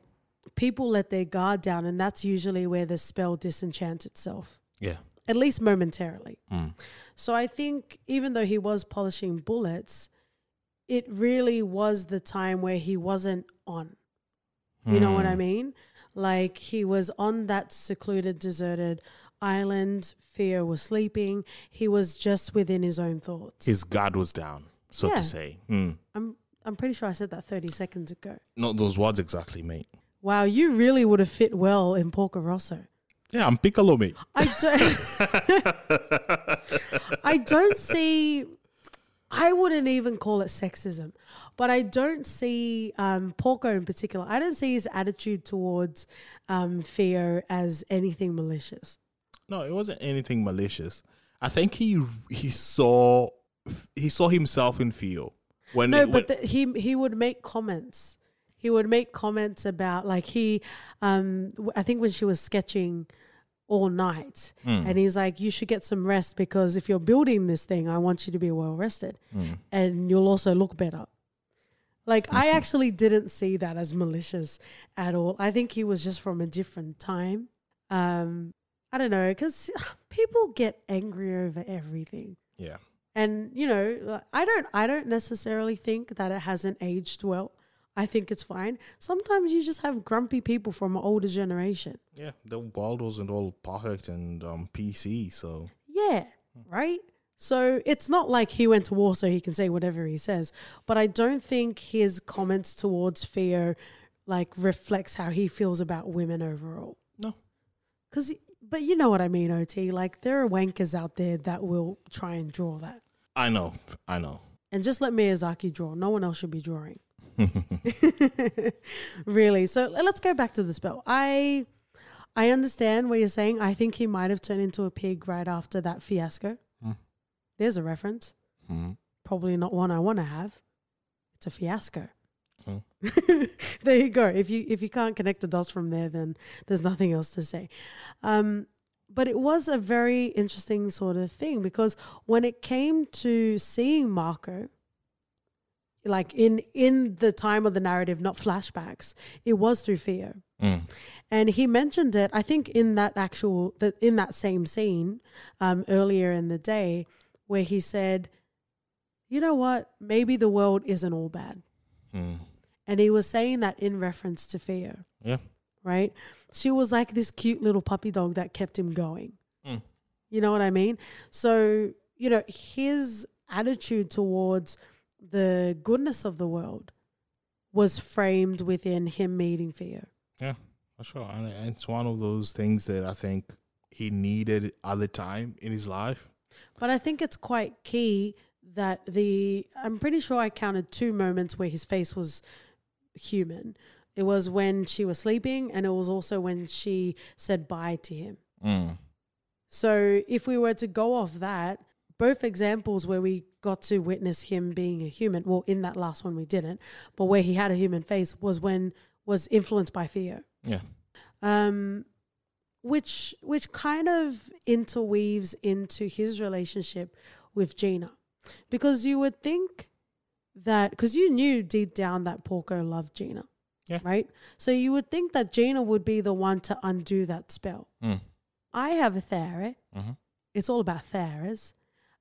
people let their guard down, and that's usually where the spell disenchants itself, Yeah. at least momentarily. Mm. So I think even though he was polishing bullets, it really was the time where he wasn't on. You know what I mean? Like he was on that secluded, deserted island. Fio was sleeping. He was just within his own thoughts. His guard was down, so Yeah. to say. Mm. I'm I'm pretty sure I said that 30 seconds ago. Not those words exactly, mate. Wow, you really would have fit well in Porco Rosso. Yeah, I'm Piccolo, mate. I <laughs> don't <laughs> I don't see I wouldn't even call it sexism, but I don't see um, Porco in particular. I don't see his attitude towards um, Fio as anything malicious. No, it wasn't anything malicious. I think he he saw he saw himself in Fio when No, it- but when- the, he he would make comments. He would make comments about like he, um, I think when she was sketching all night, Hmm. and he's like, "You should get some rest because if you're building this thing, I want you to be well rested, Hmm. and you'll also look better." Like I actually didn't see that as malicious at all. I think he was just from a different time. Um, I don't know because <sighs> people get angry over everything. Yeah, and you know i don't i don't necessarily think that it hasn't aged well. I think it's fine. Sometimes you just have grumpy people from an older generation. Yeah, the world wasn't all perfect and um, PC, so. Yeah right? So it's not like he went to war so he can say whatever he says but i don't think his comments towards fio like reflects how he feels about women overall. No, because but you know what i mean ot like there are wankers out there that will try and draw that I know, I know. and just let miyazaki draw no one else should be drawing <laughs> <laughs> really. So let's go back to the spell. I I understand what you're saying. I think he might have turned into a pig right after that fiasco. Mm. There's a reference. Mhm. Probably not one I want to have. It's a fiasco. <laughs> There you go. If you if you can't connect the dots from there, then there's nothing else to say. Um, but it was a very interesting sort of thing because when it came to seeing Marco, like in in the time of the narrative, not flashbacks, it was through Fio. Mm. And he mentioned it, I think, in that actual, that in that same scene um, earlier in the day, where he said, "You know what? Maybe the world isn't all bad." Mm. And he was saying that in reference to Fio, Yeah. right? She was like this cute little puppy dog that kept him going. Mm. You know what I mean? So, you know, his attitude towards the goodness of the world was framed within him meeting Fio. Yeah, for sure. And it's one of those things that I think he needed at the time in his life. But I think it's quite key that the I'm pretty sure I counted two moments where his face was human. It was when she was sleeping and it was also when she said bye to him. Mm. So if we were to go off that, both examples where we got to witness him being a human, well in that last one we didn't, but where he had a human face was when was influenced by Fio. Yeah. um, which which kind of interweaves into his relationship with Gina, because you would think that because you knew deep down that Porco loved Gina, Yeah. right? So you would think that Gina would be the one to undo that spell. Mm. I have a theory. Mhm. It's all about theories.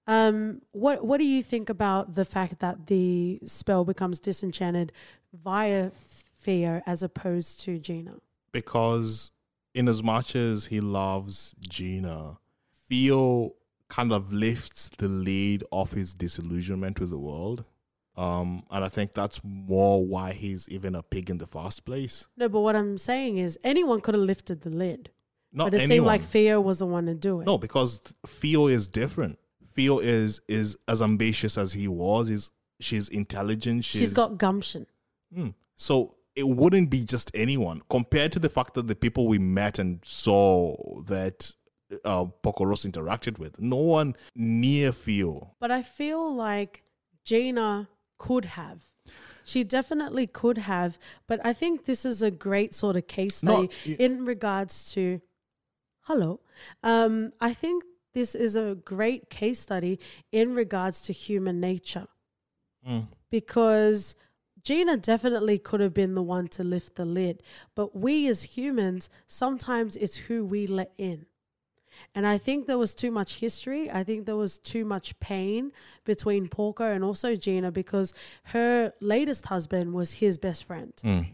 Um, what what do you think about the fact that the spell becomes disenchanted via Fio as opposed to Gina? Because in as much as he loves Gina, Fio kind of lifts the lid off his disillusionment with the world. Um, and I think that's more why he's even a pig in the first place. No, but what I'm saying is anyone could have lifted the lid, Not but it anyone. seemed like Fio was the one to do it. No, because Fio is different. Fio is is as ambitious as he was. Is she's intelligent. She's, she's got gumption. Mm. So it wouldn't be just anyone compared to the fact that the people we met and saw that uh, Porco Rosso interacted with. No one near Fio. But I feel like Gina could have. She definitely could have, but I think this is a great sort of case study y- in regards to. Hello, um, I think this is a great case study in regards to human nature Mm. because Gina definitely could have been the one to lift the lid, but we as humans sometimes it's who we let in. And I think there was too much history. I think there was too much pain between Porco and also Gina because her latest husband was his best friend, Mm.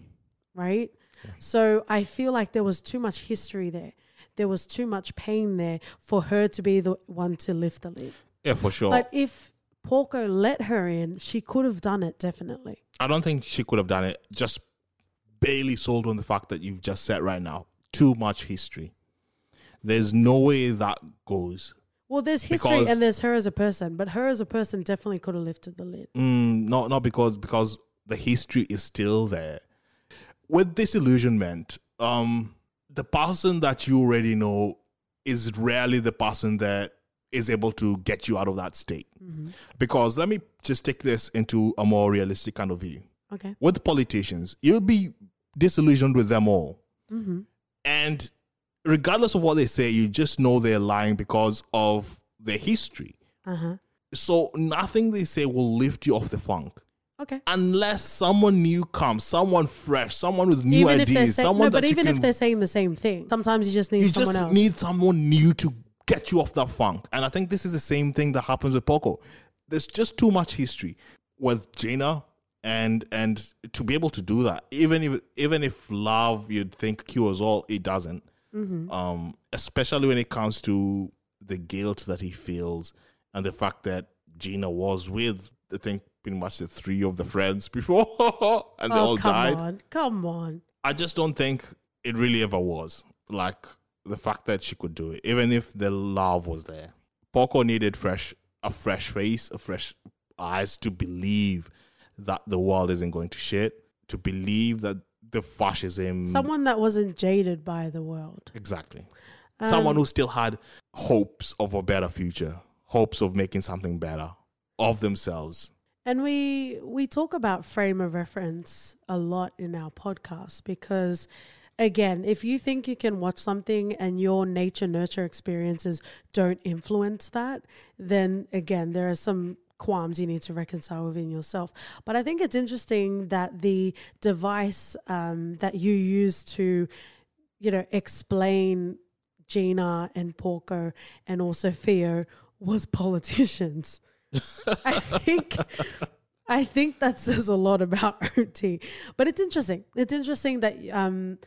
right? So I feel like there was too much history there. There was too much pain there for her to be the one to lift the lid. Yeah, for sure. But if Porco let her in, she could have done it definitely. I don't think she could have done it. Just barely sold on the fact that you've just said right now. Too much history. There's no way that goes. Well, there's history Because- and there's her as a person, but her as a person definitely could have lifted the lid. Mm, not not because because the history is still there. With disillusionment, um, the person that you already know is rarely the person that is able to get you out of that state. Because let me just take this into a more realistic kind of view. Okay. With politicians, you'll be disillusioned with them all. Mm-hmm. And regardless of what they say, you just know they're lying because of their history. Uh huh. So nothing they say will lift you off the funk Okay. unless someone new comes, someone fresh, someone with new even ideas, saying, someone no, but that even you if they're saying the same thing, sometimes you just need you someone just else. need someone new to get you off that funk. And I think this is the same thing that happens with Porco. There's just too much history with Jaina, and and to be able to do that, even if even if love you'd think cures all, it doesn't. Mm-hmm. Um, especially when it comes to the guilt that he feels and the fact that Gina was with I think pretty much the three of the friends <laughs> before and they oh, all come died. on, come on. I just don't think it really ever was. Like the fact that she could do it, even if the love was there. Porco needed fresh, a fresh face, a fresh eyes to believe that the world isn't going to shit, to believe that the fascism Someone that wasn't jaded by the world. exactly. Um, Someone who still had hopes of a better future, hopes of making something better of themselves. And we we talk about frame of reference a lot in our podcast because again, if you think you can watch something and your nature nurture experiences don't influence that, then again, there are some qualms you need to reconcile within yourself. But I think it's interesting that the device um, that you use to, you know, explain Gina and Porco and also Theo was <laughs> politicians. I think I think that says a lot about <laughs> OT. But it's interesting. It's interesting that um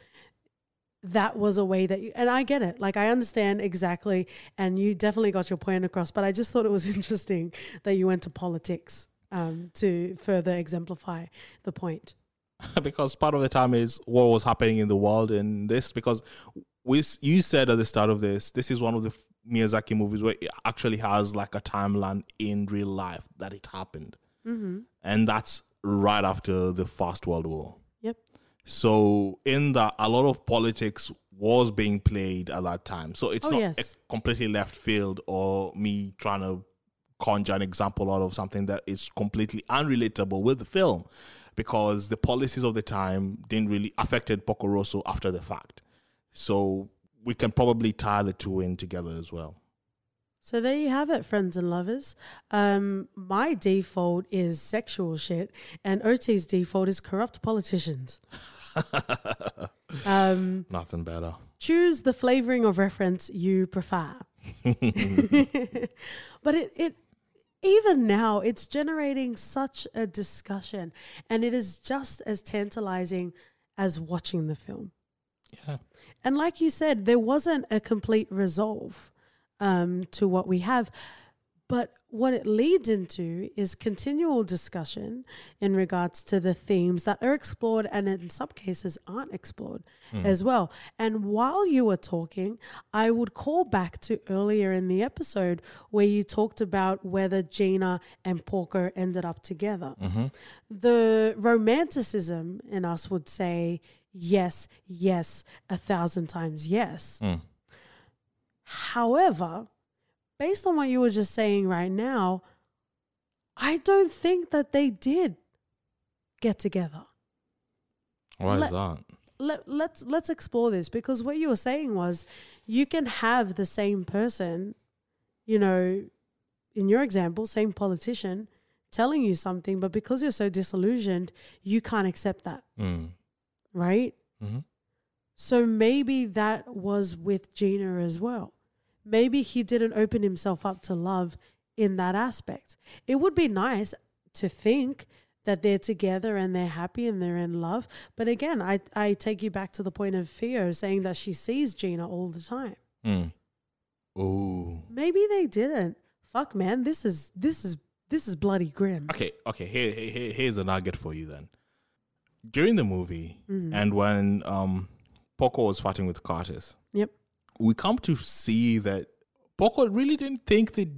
that was a way that you and I get it. Like I understand exactly and you definitely got your point across, but I just thought it was <laughs> interesting that you went to politics um to further exemplify the point. <laughs> because part of the time is what was happening in the world and this because we you said at the start of this this is one of the Miyazaki movies where it actually has like a timeline in real life that it happened Mm-hmm. and that's right after the First World War. So in that, a lot of politics was being played at that time. So it's Oh, not yes. a completely left field or me trying to conjure an example out of something that is completely unrelatable with the film, because the policies of the time didn't really affected Porco Rosso after the fact. So we can probably tie the two in together as well. So there you have it, friends and lovers. Um, my default is sexual shit, and OT's default is corrupt politicians. <laughs> Um, Nothing better. choose the flavoring of reference you prefer. <laughs> but it, it even now it's generating such a discussion, and it is just as tantalizing as watching the film. Yeah. And like you said, there wasn't a complete resolve um, to what we have. But what it leads into is continual discussion in regards to the themes that are explored and in some cases aren't explored hmm. as well. And while you were talking, I would call back to earlier in the episode where you talked about whether Gina and Porco ended up together. Mm-hmm. The romanticism in us would say, yes, yes, a thousand times yes. Hmm. However, based on what you were just saying right now, I don't think that they did get together. Why Let- is that? Let, let's let's explore this because what you were saying was you can have the same person, you know, in your example, same politician telling you something, but because you're so disillusioned, you can't accept that, Mm. right? hmm So maybe that was with Gina as well. Maybe he didn't open himself up to love in that aspect. It would be nice to think that they're together and they're happy and they're in love. But again, I, I take you back to the point of Fio saying that she sees Gina all the time. Mm. Oh. Maybe they didn't. Fuck man, this is this is this is bloody grim. Okay, okay. Here, here, here- here's a nugget for you then. During the movie, Mhm. and when um, Porco was fighting with Curtis, Yep. We come to see that Porco really didn't think that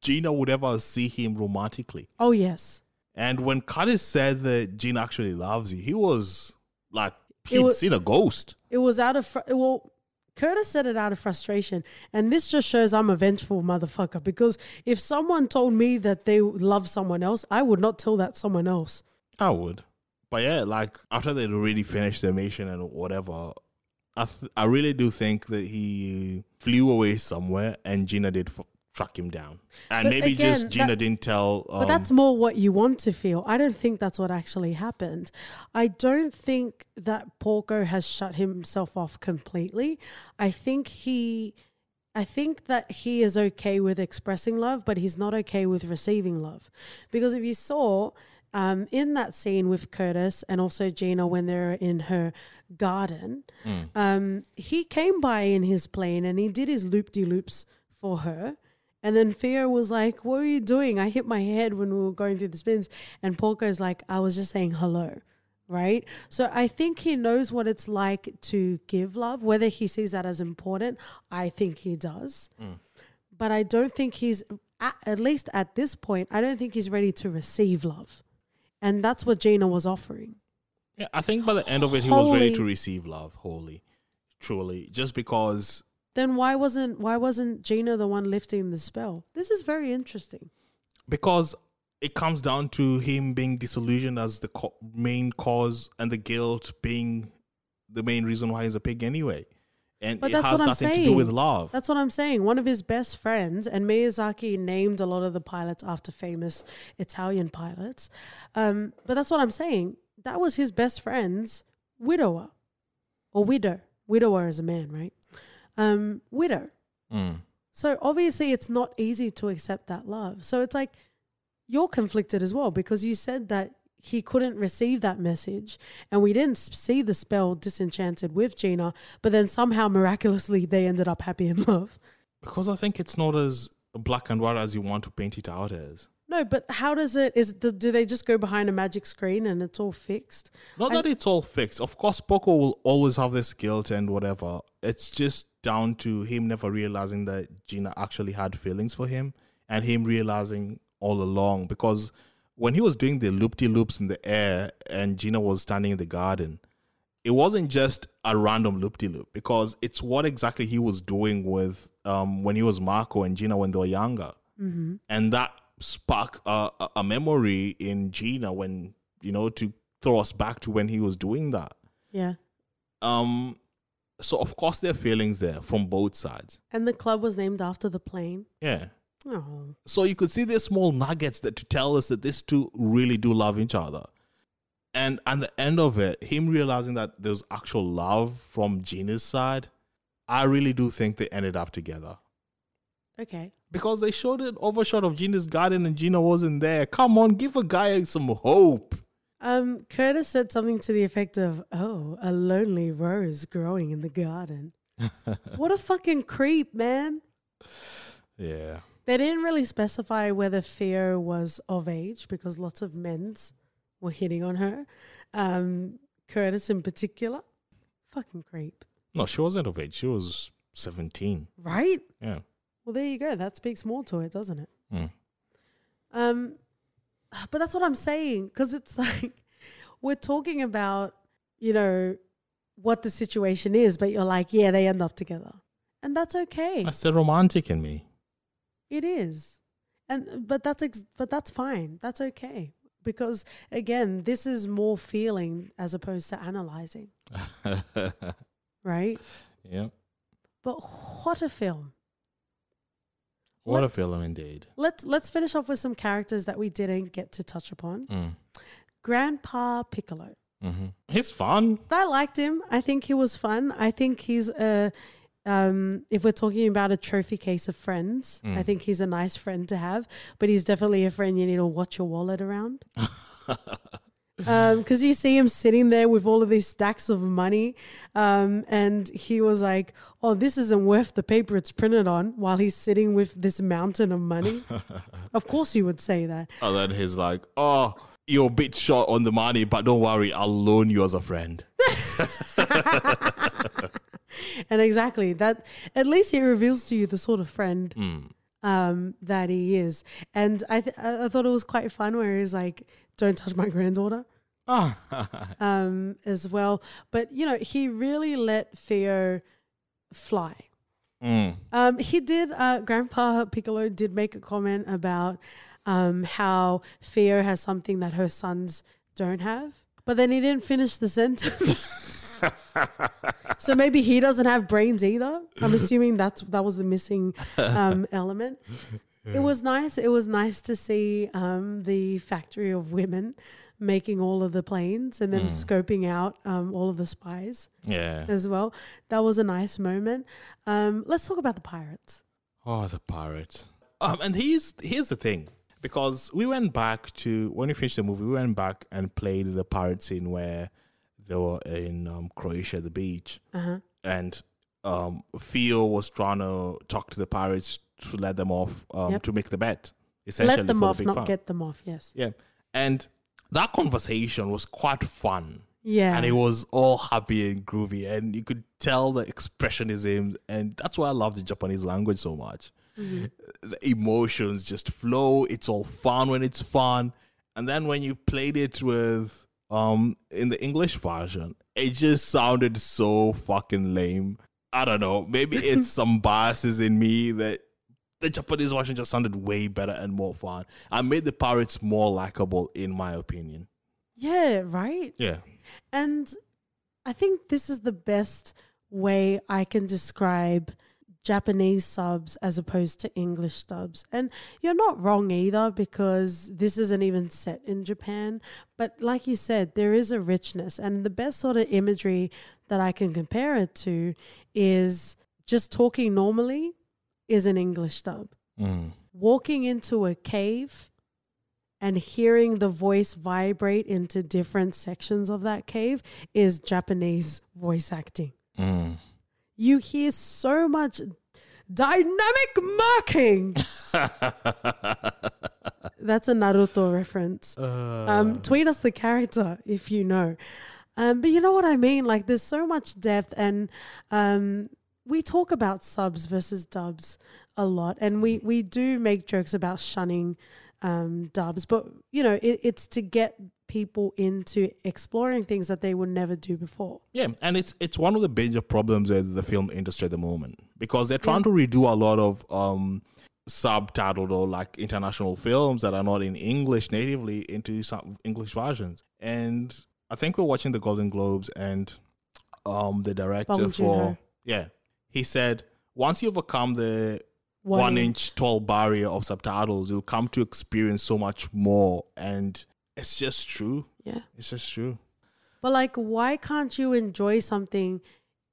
Gina would ever see him romantically. Oh yes. And when Curtis said that Gina actually loves you, he was like he'd wa- seen a ghost. It was out of fr- well, Curtis said it out of frustration, and this just shows I'm a vengeful motherfucker. Because if someone told me that they love someone else, I would not tell that someone else. I would. But yeah, like after they'd already finished their mission and whatever, I th- I really do think that he flew away somewhere and Gina did f- track him down. And But maybe again, just Gina that- didn't tell. Um, But that's more what you want to feel. I don't think that's what actually happened. I don't think that Porco has shut himself off completely. I think he. I think that he is okay with expressing love, but he's not okay with receiving love. Because if you saw um, in that scene with Curtis and also Gina when they're in her garden, um, he came by in his plane and he did his loop de loops for her. And then Fio was like, What were you doing? I hit my head when we were going through the spins. And Porco's like, I was just saying hello. Right. So I think he knows what it's like to give love. Whether he sees that as important, I think he does. But I don't think he's, at, at least at this point, I don't think he's ready to receive love And that's what Jaina was offering. Yeah, I think by the end of it, he was ready to receive love wholly, truly, just because. Then why wasn't why wasn't Jaina the one lifting the spell? This is very interesting. because it comes down to him being disillusioned as the co- main cause and the guilt being the main reason why he's a pig anyway and But it that's has what I'm nothing to do with saying. love That's what I'm saying. One of his best friends, and Miyazaki named a lot of the pilots after famous Italian pilots. Um, but that's what I'm saying. That was his best friend's widower or widow. Widower is a man, right? Um, widow. Mm. So obviously, it's not easy to accept that love. So it's like you're conflicted as well because you said that he couldn't receive that message, and we didn't see the spell disenchanted with Gina, but then somehow miraculously they ended up happy in love. because i think it's not as black and white as you want to paint it out as No, but how does it? Is do, they just go behind a magic screen and it's all fixed? not I- that it's all fixed of course porco will always have this guilt and whatever it's just down to him never realizing that gina actually had feelings for him and him realizing all along because when he was doing the loop-de-loops in the air and Gina was standing in the garden, it wasn't just a random loop-de-loop because it's what exactly he was doing with um, when he was Marco and Gina when they were younger, Mm-hmm. and that sparked a, a- a memory in Gina when you know to throw us back to when he was doing that. Yeah. Um, so of course there are feelings there from both sides. And the club was named after the plane. Yeah. Oh, So you could see these small nuggets that to tell us that these two really do love each other. And at the end of it, him realizing that there's actual love from Gina's side, I really do think they ended up together. okay. Because they showed an overshot of Gina's garden and Gina wasn't there. Come on, give a guy some hope. Um, Curtis said something to the effect of, "Oh, a lonely rose growing in the garden." <laughs> what a fucking creep, man. Yeah. They didn't really specify whether Fio was of age because lots of men's were hitting on her. Um, Curtis in particular. Fucking creep. No, she wasn't of age. She was 17. Right? Yeah. Well, there you go. That speaks more to it, doesn't it? Mm. Um, but that's what I'm saying because it's <laughs> like we're talking about, you know, what the situation is, but you're like, yeah, they end up together, and that's okay. That's the romantic in me. It is, and but that's ex- but that's fine. That's okay because again, this is more feeling as opposed to analyzing, <laughs> right? yeah. But what a film! What a Let's- film indeed. Let's let's finish off with some characters that we didn't get to touch upon. Mm. Grandpa Piccolo. hmm He's fun. I liked him. I think he was fun. I think he's a. Um, if we're talking about a trophy case of friends, I Mm. think he's a nice friend to have. But he's definitely a friend you need to watch your wallet around. <laughs> Because you see him sitting there with all of these stacks of money, um, and he was like, "Oh, this isn't worth the paper it's printed on." While he's sitting with this mountain of money, <laughs> of course you would say that. And then he's like, "Oh, you're a bit short on the money, but don't worry, I'll loan you as a friend." <laughs> <laughs> And exactly that. At least he reveals to you the sort of friend Mm. um, that he is. And I, th- I thought it was quite fun where he's like, "Don't touch my granddaughter," <laughs> um, as well. But you know, he really let Fio fly. Mm. Um, he did. Uh, Grandpa Piccolo did make a comment about um, how Fio has something that her sons don't have, but then he didn't finish the sentence. <laughs> so maybe he doesn't have brains either. I'm assuming that's that was the missing um, <laughs> element. It was nice. It was nice to see um, the factory of women making all of the planes and then Mm. scoping out um, all of the spies Yeah. as well. That was a nice moment. Um, let's talk about the pirates. Oh, the pirate. Um, and here's here's the thing, because we went back to when we finished the movie, we went back and played the pirate scene where they were in um, Croatia, the beach, Uh-huh. and um, Fio was trying to talk to the pirates to let them off um, Yep. to make the bet. Essentially, Let them for the not get them off. Yes. Yeah, and that conversation was quite fun. Yeah. and it was all happy and groovy and you could tell the expressionism and that's why i love the japanese language so much Mhm. the emotions just flow it's all fun when it's fun and then when you played it with um in the English version, it just sounded so fucking lame. I don't know. Maybe <laughs> it's some biases in me that the Japanese version just sounded way better and more fun. I made the pirates more likable, in my opinion. Yeah, right. Yeah. And I think this is the best way I can describe Japanese subs as opposed to English subs. And you're not wrong either because this isn't even set in Japan. But like you said, there is a richness. And the best sort of imagery that I can compare it to is just talking normally is an English dub. Mm. Walking into a cave and hearing the voice vibrate into different sections of that cave is Japanese voice acting. Mm. You hear so much dynamic marking. <laughs> That's a Naruto reference. Um, tweet us the character if you know. Um, but you know what I mean? Like, there's so much depth, and um, we talk about subs versus dubs a lot, and we we do make jokes about shunning um, dubs, but you know, it, it's to get people into exploring things that they would never do before. Yeah, and it's it's one of the major problems with the film industry at the moment because they're trying to redo a lot of um, subtitled or like international films that are not in English natively into some English versions. And I think we're watching the Golden Globes, and um, the director for yeah, he said once you overcome the One one, inch. inch tall barrier of subtitles, you'll come to experience so much more, and it's just true. Yeah. It's just true. But like, why can't you enjoy something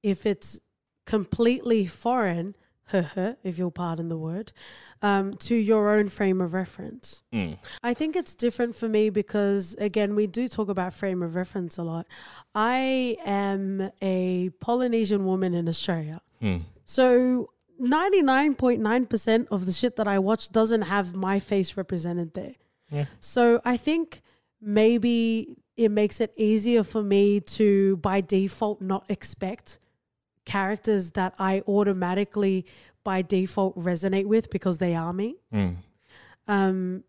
if it's completely foreign, <laughs> if you'll pardon the word, um, to your own frame of reference? Mm. I think it's different for me because, again, we do talk about frame of reference a lot. I am a Polynesian woman in Australia. Mm. So 99.9% of the shit that I watch doesn't have my face represented there. Yeah. So I think maybe it makes it easier for me to, by default, not expect characters that I automatically, by default, resonate with because they are me. Mm. Um,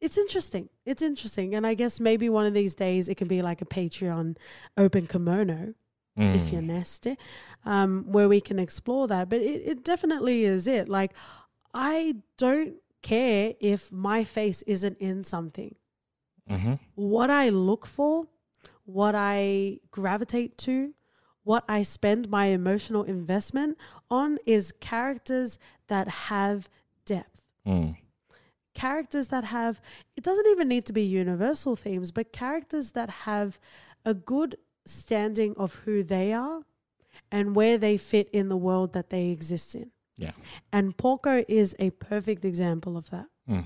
it's interesting. It's interesting. And I guess maybe one of these days it can be like a Patreon open kimono if Mm. you're nasty, um, where we can explore that. But it, it definitely is it. Like, I don't care if my face isn't in something. Mm-hmm. What I look for, what I gravitate to, what I spend my emotional investment on is characters that have depth. Mm. Characters that have, it doesn't even need to be universal themes, but characters that have a good standing of who they are and where they fit in the world that they exist in. Yeah. And Porco is a perfect example of that. Mm.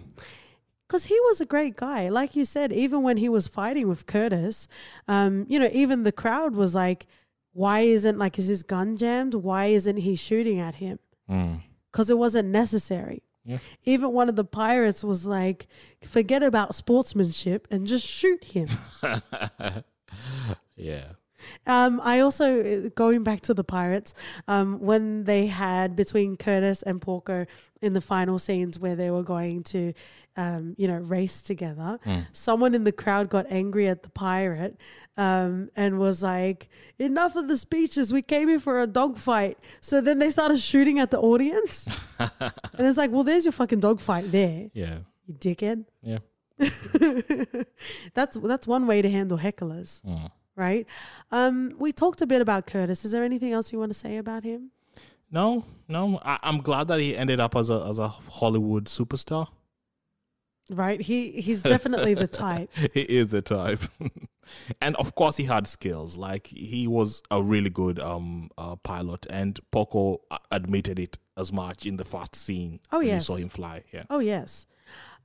Because he was a great guy. Like you said, even when he was fighting with Curtis, um, you know, even the crowd was like, why isn't, like, is his gun jammed? Why isn't he shooting at him? Mm. Because it wasn't necessary. Yeah. Even one of the pirates was like, forget about sportsmanship and just shoot him. <laughs> yeah. Um, I also going back to the pirates, um, when they had between Curtis and Porco in the final scenes where they were going to, um, you know, race together. Someone in the crowd got angry at the pirate, um, and was like, "Enough of the speeches. We came here for a dogfight." So then they started shooting at the audience, <laughs> and it's like, "Well, there's your fucking dogfight there, Yeah. you dickhead." Yeah. <laughs> that's that's one way to handle hecklers Mm. Right? Um, we talked a bit about Curtis. Is there anything else you want to say about him? No, no. I, I'm glad that he ended up as a as a Hollywood superstar. Right? He he's <laughs> definitely the type. he is the type, <laughs> and of course he had skills. Like he was a really good um uh, pilot, and Porco uh, admitted it as much in the first scene. Oh, yes. saw him fly. Yeah. Oh yes.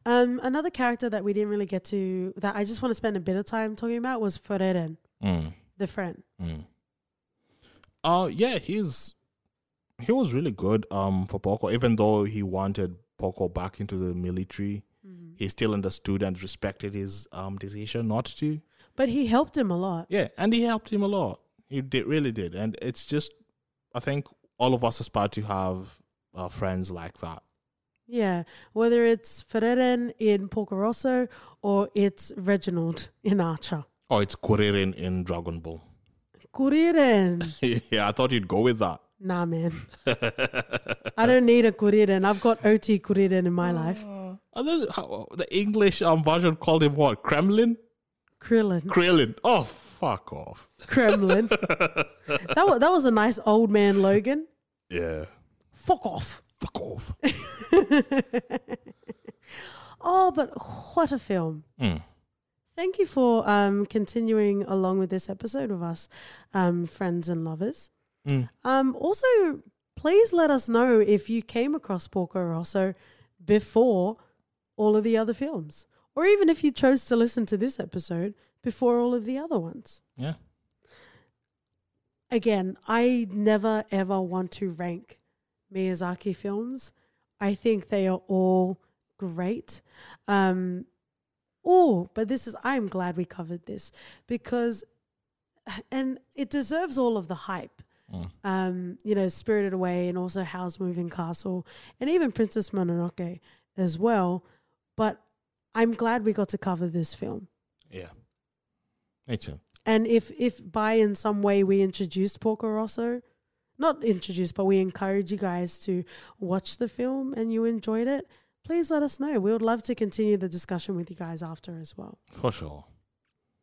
Um, another character that we didn't really get to that I just want to spend a bit of time talking about was Ferrarin, Mm, the friend. mm. Uh yeah, he's he was really good um for Porco, even though he wanted Porco back into the military. He still understood and respected his um decision not to. But he helped him a lot. Yeah, and he helped him a lot. He did really did, and it's just I think all of us aspire to have uh, friends like that. Yeah, whether it's Ferrarin in Porco Rosso or it's Reginald in Archer. Oh, it's Kuririn in Dragon Ball. Kuriren. <laughs> yeah, I thought you'd go with that. Nah, man. <laughs> I don't need a Kuriren. I've got OT Kuriren in my life. And then how, the English um, version called him what? Kremlin? Krillin. Krillin. Oh, fuck off. Kremlin. <laughs> that, was, that was a nice old man Logan. Yeah. Fuck off. Fuck off. Oh, but what a film. Mm. Thank you for um, continuing along with this episode with us, um, friends and lovers. Mm. Um, also, please let us know if you came across Porco Rosso before all of the other films, or even if you chose to listen to this episode before all of the other ones. Yeah. Again, I never ever want to rank Miyazaki films. I think they are all great. Um, oh, but this is, I'm glad we covered this because, and it deserves all of the hype. Mm. Um, you know, Spirited Away and also Howl's Moving Castle and even Princess Mononoke as well. But I'm glad we got to cover this film. Yeah. Me too. And if if by in some way we introduced Porco Rosso, not introduced, but we encourage you guys to watch the film and you enjoyed it, please let us know. We would love to continue the discussion with you guys after as well. For sure.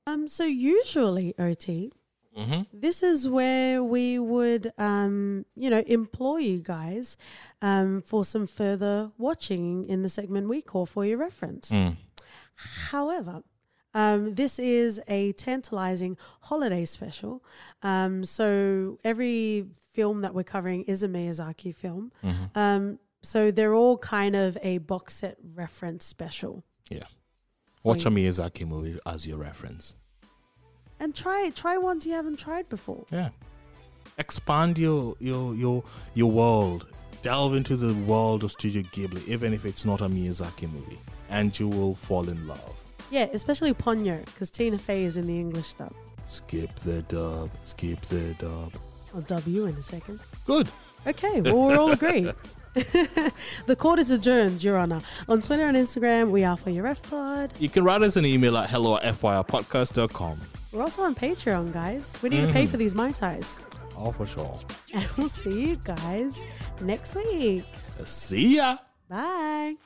Um, so usually, OT, Mm-hmm. this is where we would, um, you know, implore you guys um, for some further watching in the segment we call for your reference. Mm. However, um, this is a tantalizing holiday special. Um, so every film that we're covering is a Miyazaki film. Mhm. Um, so they're all kind of a box set reference special. Yeah. Watch a Miyazaki movie as your reference. And try try ones you haven't tried before. Yeah. Expand your your your your world. Delve into the world of Studio Ghibli, even if it's not a Miyazaki movie, and you will fall in love. Yeah, especially Ponyo, because Tina Fey is in the English dub. Skip the dub. Skip the dub. I'll dub you in a second. Good. Okay, well, we're all <laughs> agreed. <laughs> the court is adjourned, Your Honor. On Twitter and Instagram, we are for your F pod. You can write us an email at hello at fyrpodcast.com. We're also on Patreon, guys. We need to pay mm. for these Mai Tais. Oh, for sure. <laughs> And we'll see you guys next week. See ya. Bye.